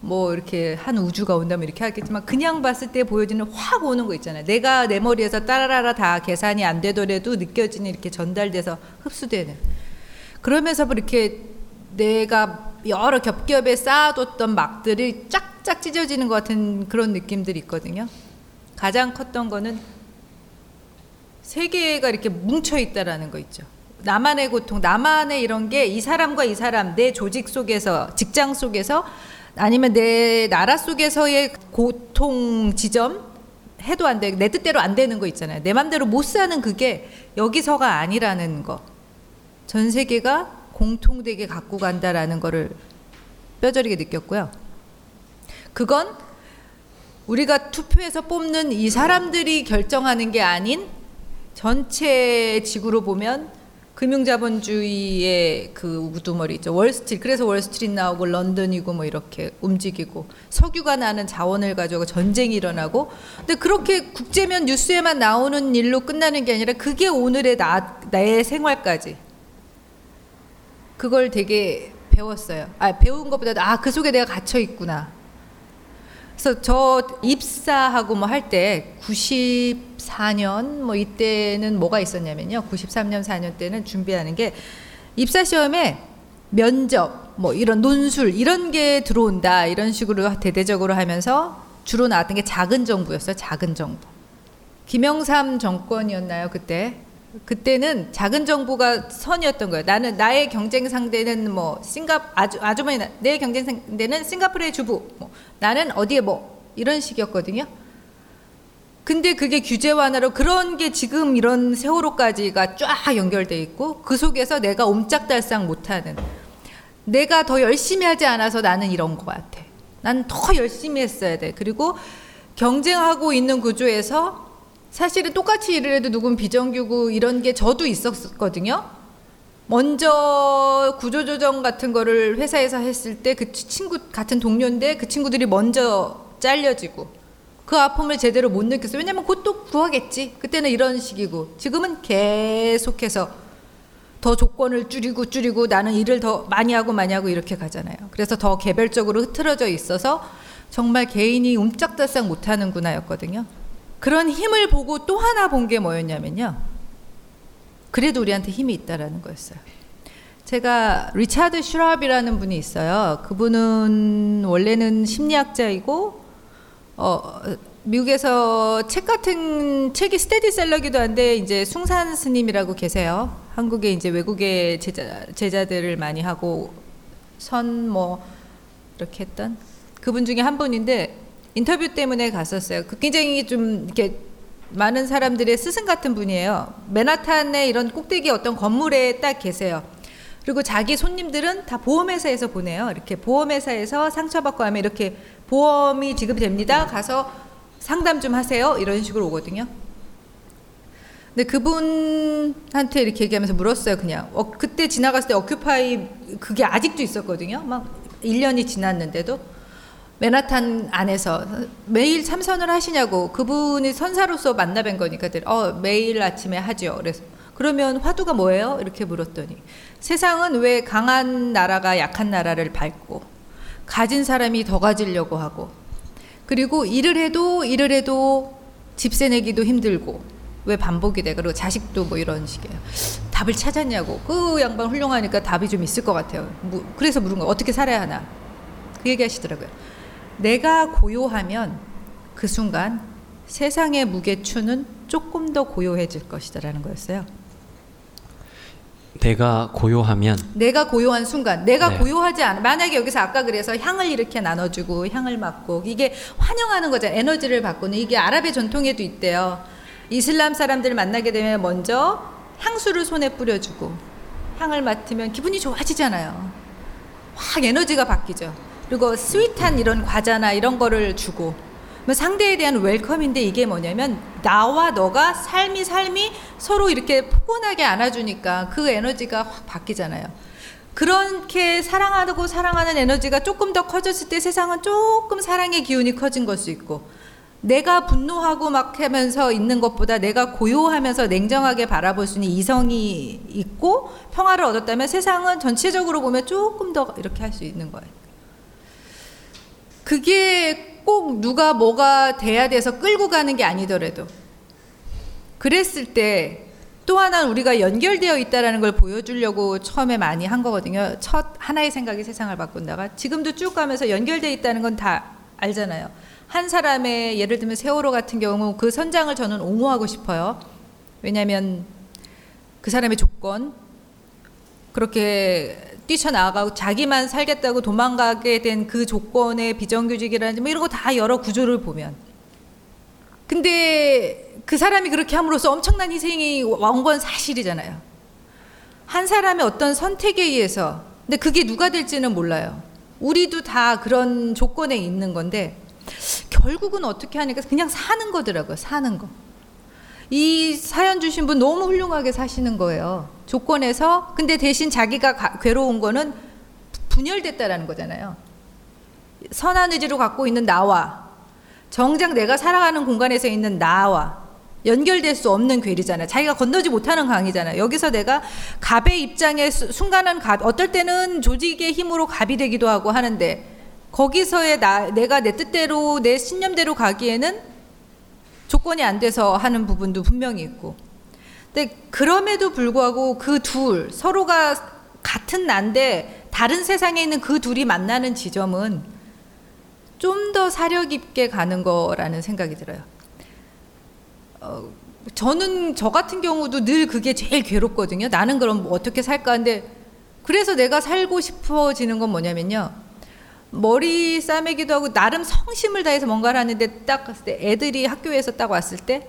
뭐 이렇게 한 우주가 온다면 이렇게 하겠지만 그냥 봤을 때 보여지는 확 오는 거 있잖아요. 내가 내 머리에서 따라라라 다 계산이 안 되더라도 느껴지는 이렇게 전달돼서 흡수되는. 그러면서 뭐 이렇게 내가 여러 겹겹에 쌓아뒀던 막들이 쫙쫙 찢어지는 것 같은 그런 느낌들이 있거든요. 가장 컸던 거는 세계가 이렇게 뭉쳐 있다라는 거 있죠. 나만의 고통, 나만의 이런 게 이 사람과 이 사람, 내 조직 속에서, 직장 속에서 아니면 내 나라 속에서의 고통 지점 해도 안 돼. 내 뜻대로 안 되는 거 있잖아요. 내 맘대로 못 사는 그게 여기서가 아니라는 거. 전 세계가 공통되게 갖고 간다라는 거를 뼈저리게 느꼈고요. 그건 우리가 투표해서 뽑는 이 사람들이 결정하는 게 아닌 전체 지구로 보면 금융자본주의의 그 우두머리 있죠. 월스트리트. 그래서 월스트리트 나오고 런던이고 뭐 이렇게 움직이고 석유가 나는 자원을 가지고 전쟁이 일어나고 근데 그렇게 국제면 뉴스에만 나오는 일로 끝나는 게 아니라 그게 오늘의 나, 나의 생활까지 그걸 되게 배웠어요. 아, 배운 것보다도 아, 그 속에 내가 갇혀 있구나. 그래서 저 입사하고 뭐 할 때 94년 뭐 이때는 뭐가 있었냐면요. 93년 4년 때는 준비하는 게 입사 시험에 면접 뭐 이런 논술 이런 게 들어온다 이런 식으로 대대적으로 하면서 주로 나왔던 게 작은 정부였어요. 작은 정부. 김영삼 정권이었나요 그때? 그때는 작은 정부가 선이었던 거예요. 나는 나의 경쟁 상대는 뭐 싱가 아주 아주머니 내 경쟁 상대는 싱가포르의 주부. 뭐 나는 어디에 뭐 이런 식이었거든요. 근데 그게 규제 완화로 그런 게 지금 이런 세월호까지가 쫙 연결돼 있고 그 속에서 내가 옴짝달싹 못하는 내가 더 열심히 하지 않아서 나는 이런 것 같아. 난 더 열심히 했어야 돼. 그리고 경쟁하고 있는 구조에서 사실은 똑같이 일을 해도 누군 비정규고 이런 게 저도 있었거든요. 먼저 구조조정 같은 거를 회사에서 했을 때 그 친구 같은 동료인데 그 친구들이 먼저 잘려지고 그 아픔을 제대로 못 느꼈어요. 왜냐면 곧 또 구하겠지. 그때는 이런 식이고 지금은 계속해서 더 조건을 줄이고 줄이고 나는 일을 더 많이 하고 많이 하고 이렇게 가잖아요. 그래서 더 개별적으로 흐트러져 있어서 정말 개인이 움짝달싹 못하는구나였거든요. 그런 힘을 보고 또 하나 본 게 뭐였냐면요. 그래도 우리한테 힘이 있다라는 거였어요. 제가 리차드 슈랍이라는 분이 있어요. 그분은 원래는 심리학자이고 어 미국에서 책 같은 책이 스테디셀러기도 한데 이제 숭산 스님이라고 계세요. 한국에 이제 외국의 제자 제자들을 많이 하고 선 뭐 이렇게 했던 그분 중에 한 분인데 인터뷰 때문에 갔었어요. 그 굉장히 좀 이렇게 많은 사람들의 스승 같은 분이에요. 맨하탄의 이런 꼭대기 어떤 건물에 딱 계세요. 그리고 자기 손님들은 다 보험회사에서 보내요. 이렇게 보험회사에서 상처받고 하면 이렇게 보험이 지급이 됩니다. 가서 상담 좀 하세요. 이런 식으로 오거든요. 근데 그분한테 이렇게 얘기하면서 물었어요. 그냥 어, 그때 지나갔을 때 어큐파이 그게 아직도 있었거든요. 막 1년이 지났는데도 맨하탄 안에서 매일 참선을 하시냐고 그분이 선사로서 만나뵌 거니까 어 매일 아침에 하죠. 그래서 그러면 화두가 뭐예요? 이렇게 물었더니 세상은 왜 강한 나라가 약한 나라를 밟고 가진 사람이 더 가지려고 하고 그리고 일을 해도 일을 해도 집세 내기도 힘들고 왜 반복이 돼? 그리고 자식도 뭐 이런 식이에요. 답을 찾았냐고. 그 양반 훌륭하니까 답이 좀 있을 것 같아요. 그래서 물은 거 어떻게 살아야 하나? 그 얘기 하시더라고요. 내가 고요하면 그 순간 세상의 무게추는 조금 더 고요해질 것이다라는 거였어요. 내가 고요하면 내가 고요한 순간 내가 네. 고요하지 않아 만약에 여기서 아까 그래서 향을 이렇게 나눠주고 향을 맡고 이게 환영하는 거잖아요 에너지를 바꾸는 이게 아랍의 전통에도 있대요 이슬람 사람들 만나게 되면 먼저 향수를 손에 뿌려주고 향을 맡으면 기분이 좋아지잖아요 확 에너지가 바뀌죠 그리고 sweet한 이런 과자나 이런 거를 주고 뭐 상대에 대한 welcome인데 이게 뭐냐면 나와 너가 삶이 삶이 서로 이렇게 포근하게 안아주니까 그 에너지가 확 바뀌잖아요. 그렇게 사랑하고 사랑하는 에너지가 조금 더 커졌을 때 세상은 조금 사랑의 기운이 커진 걸 수 있고 내가 분노하고 막 하면서 있는 것보다 내가 고요하면서 냉정하게 바라볼 수 있는 이성이 있고 평화를 얻었다면 세상은 전체적으로 보면 조금 더 이렇게 할 수 있는 거예요. 그게 꼭 누가 뭐가 돼야 돼서 끌고 가는 게 아니더라도 그랬을 때 또 하나 우리가 연결되어 있다라는 걸 보여주려고 처음에 많이 한 거거든요. 첫 하나의 생각이 세상을 바꾼다가 지금도 쭉 가면서 연결되어 있다는 건 다 알잖아요. 한 사람의 예를 들면 세월호 같은 경우 그 선장을 저는 옹호하고 싶어요. 왜냐하면 그 사람의 조건 그렇게 뛰쳐나가고 자기만 살겠다고 도망가게 된 그 조건의 비정규직이라든지 뭐 이런 거 다 여러 구조를 보면 근데 그 사람이 그렇게 함으로써 엄청난 희생이 온건 사실이잖아요. 한 사람의 어떤 선택에 의해서 근데 그게 누가 될지는 몰라요. 우리도 다 그런 조건에 있는 건데 결국은 어떻게 하니까 그냥 사는 거더라고요. 사는 거. 이 사연 주신 분 너무 훌륭하게 사시는 거예요. 조건에서 근데 대신 자기가 가, 괴로운 거는 분열됐다라는 거잖아요. 선한 의지로 갖고 있는 나와 정작 내가 살아가는 공간에서 있는 나와 연결될 수 없는 괴리잖아요. 자기가 건너지 못하는 강이잖아요. 여기서 내가 갑의 입장에 수- 순간은 갑, 어떨 때는 조직의 힘으로 갑이 되기도 하고 하는데 거기서의 나, 내가 내 뜻대로 내 신념대로 가기에는 조건이 안 돼서 하는 부분도 분명히 있고. 근데 그럼에도 불구하고 그 둘 서로가 같은 난데 다른 세상에 있는 그 둘이 만나는 지점은 좀 더 사력 있게 가는 거라는 생각이 들어요. 어, 저는 저 같은 경우도 늘 그게 제일 괴롭거든요. 나는 그럼 뭐 어떻게 살까? 근데 그래서 내가 살고 싶어지는 건 뭐냐면요. 머리 싸매기도 하고 나름 성심을 다해서 뭔가를 하는데 딱 애들이 학교에서 딱 왔을 때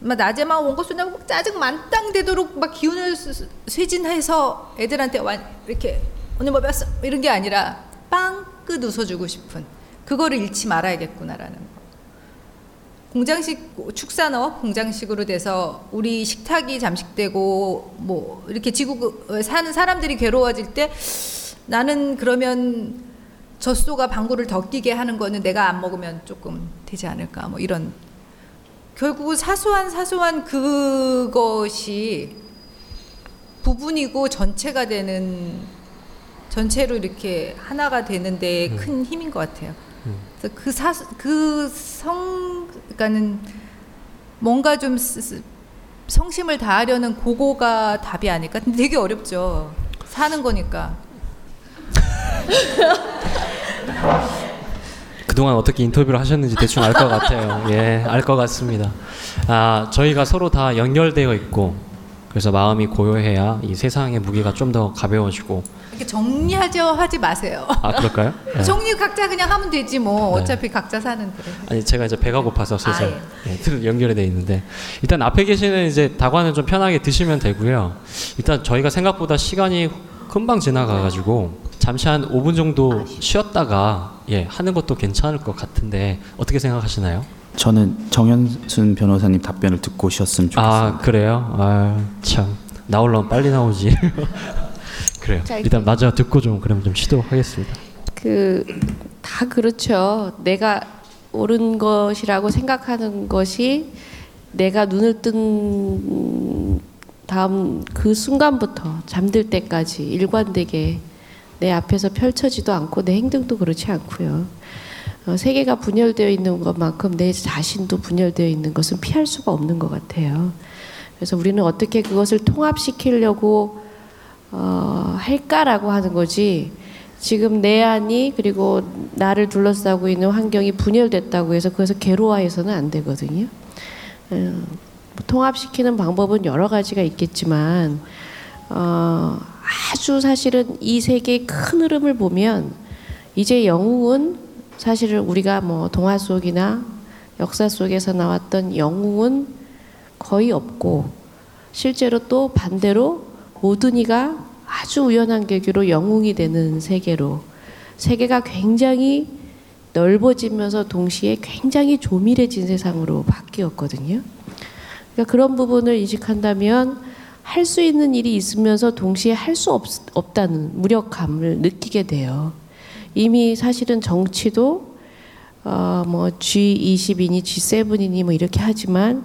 막 낮에 막 원고 쓰냐고 막 짜증 만땅 되도록 막 기운을 쇠진해서 애들한테 와 이렇게 오늘 뭐 배웠어 이런 게 아니라 빵끝 웃어주고 싶은 그거를 잃지 말아야겠구나라는 거. 공장식 축산업 공장식으로 돼서 우리 식탁이 잠식되고 뭐 이렇게 지구 사는 사람들이 괴로워질 때 나는 그러면 젖소가 방구를 더 끼게 하는 거는 내가 안 먹으면 조금 되지 않을까 뭐 이런 결국은 사소한 사소한 그것이 부분이고 전체가 되는 전체로 이렇게 하나가 되는데 큰 힘인 것 같아요. 그래서 그 사, 그 성, 그러니까는 뭔가 좀 쓰- 성심을 다하려는 그거가 답이 아닐까? 근데 되게 어렵죠. 사는 거니까. 그동안 어떻게 인터뷰를 하셨는지 대충 알 것 같아요. 예, 알 것 같습니다. 아, 저희가 서로 다 연결되어 있고 그래서 마음이 고요해야 이 세상의 무게가 좀 더 가벼워지고 이렇게 정리하죠 하지 마세요. 아 그럴까요? 네. 정리 각자 그냥 하면 되지 뭐 네. 어차피 각자 사는데. 아니 제가 이제 배가 고파서 슬슬 아, 예, 들- 연결이 돼 있는데 일단 앞에 계시는 이제 다관은 좀 편하게 드시면 되고요. 일단 저희가 생각보다 시간이 금방 지나가가지고 잠시 한 5분 정도 쉬었다가 예 하는 것도 괜찮을 것 같은데 어떻게 생각하시나요? 저는 정현순 변호사님 답변을 듣고 쉬었으면 좋겠어요. 아 그래요? 아참 나올라면 빨리 나오지. 그래요. 일단 마저 듣고 좀 그럼 좀 시도하겠습니다. 그 다 그렇죠. 내가 옳은 것이라고 생각하는 것이 내가 눈을 뜬 다음 그 순간부터 잠들 때까지 일관되게 내 앞에서 펼쳐지도 않고 내 행동도 그렇지 않고요. 어, 세계가 분열되어 있는 것만큼 내 자신도 분열되어 있는 것은 피할 수가 없는 것 같아요. 그래서 우리는 어떻게 그것을 통합시키려고 어, 할까라고 하는 거지. 지금 내 안이 그리고 나를 둘러싸고 있는 환경이 분열됐다고 해서 그래서 괴로워해서는 안 되거든요. 음, 뭐 통합시키는 방법은 여러 가지가 있겠지만 어, 아주 사실은 이 세계의 큰 흐름을 보면 이제 영웅은 사실은 우리가 뭐 동화 속이나 역사 속에서 나왔던 영웅은 거의 없고 실제로 또 반대로 모든 이가 아주 우연한 계기로 영웅이 되는 세계로 세계가 굉장히 넓어지면서 동시에 굉장히 조밀해진 세상으로 바뀌었거든요. 그러니까 그런 부분을 인식한다면 할 수 있는 일이 있으면서 동시에 할 수 없다는 무력감을 느끼게 돼요. 이미 사실은 정치도 어, 뭐 G20이니 G7이니 뭐 이렇게 하지만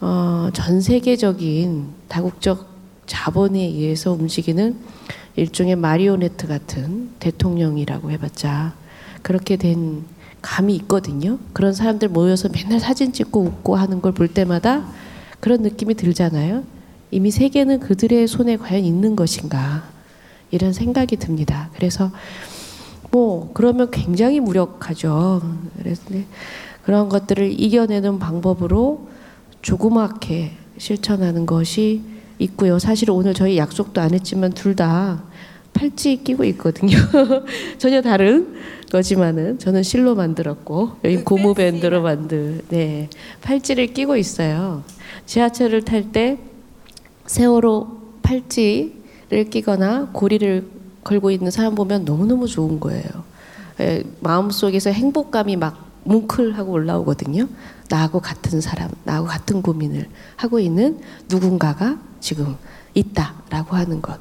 어, 전 세계적인 다국적 자본에 의해서 움직이는 일종의 마리오네트 같은 대통령이라고 해봤자 그렇게 된 감이 있거든요. 그런 사람들 모여서 맨날 사진 찍고 웃고 하는 걸 볼 때마다 그런 느낌이 들잖아요. 이미 세계는 그들의 손에 과연 있는 것인가 이런 생각이 듭니다. 그래서 뭐 그러면 굉장히 무력하죠. 그래서 네, 그런 것들을 이겨내는 방법으로 조그맣게 실천하는 것이 있고요. 사실 오늘 저희 약속도 안 했지만 둘 다 팔찌 끼고 있거든요. 전혀 다른 거지만은 저는 실로 만들었고 여기 고무 밴드로 만들 네 팔찌를 끼고 있어요. 지하철을 탈때 세월호 팔찌를 끼거나 고리를 걸고 있는 사람 보면 너무너무 좋은 거예요. 예, 마음속에서 행복감이 막 뭉클하고 올라오거든요. 나하고 같은 사람, 나하고 같은 고민을 하고 있는 누군가가 지금 있다라고 하는 것.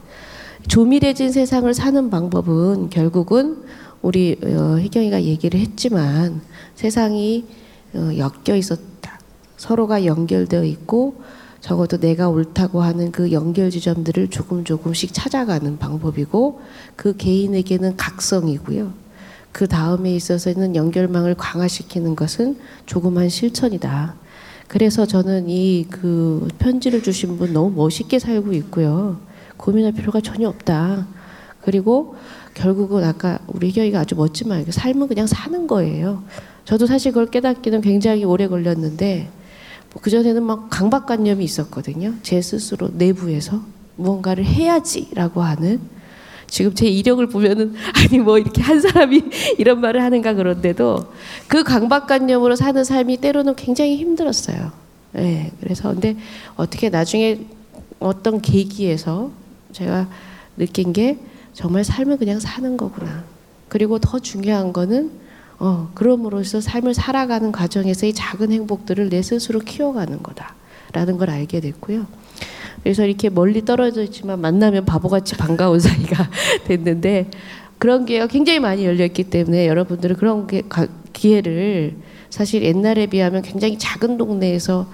조밀해진 세상을 사는 방법은 결국은 우리 어, 희경이가 얘기를 했지만 세상이 어, 엮여 있었다. 서로가 연결되어 있고 적어도 내가 옳다고 하는 그 연결 지점들을 조금 조금씩 찾아가는 방법이고 그 개인에게는 각성이고요. 그 다음에 있어서는 연결망을 강화시키는 것은 조그만 실천이다. 그래서 저는 이 그 편지를 주신 분 너무 멋있게 살고 있고요. 고민할 필요가 전혀 없다. 그리고 결국은 아까 우리 희경이가 아주 말, 삶은 그냥 사는 거예요. 저도 사실 그걸 깨닫기는 굉장히 오래 걸렸는데 뭐 그 전에는 막 강박관념이 있었거든요. 제 스스로 내부에서 무언가를 해야지라고 하는 지금 제 이력을 보면은 아니 뭐 이렇게 한 사람이 이런 말을 하는가 그런데도 그 강박관념으로 사는 삶이 때로는 굉장히 힘들었어요. 예. 그래서 근데 어떻게 나중에 어떤 계기에서 제가 느낀 게 정말 삶을 그냥 사는 거구나. 그리고 더 중요한 거는 어, 그럼으로써 삶을 살아가는 과정에서의 작은 행복들을 내 스스로 키워가는 거다라는 걸 알게 됐고요. 그래서 이렇게 멀리 떨어져 있지만 만나면 바보같이 반가운 사이가 됐는데 그런 기회가 굉장히 많이 열려 있기 때문에 여러분들은 그런 기회를 사실 옛날에 비하면 굉장히 작은 동네에서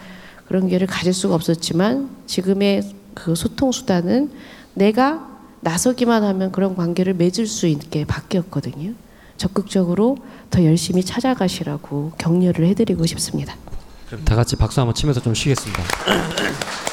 그런 기회를 가질 수가 없었지만 지금의 그 소통 수단은 내가 나서기만 하면 그런 관계를 맺을 수 있게 바뀌었거든요. 적극적으로 더 열심히 찾아가시라고 격려를 해드리고 싶습니다. 그럼 다 같이 박수 한번 치면서 좀 쉬겠습니다.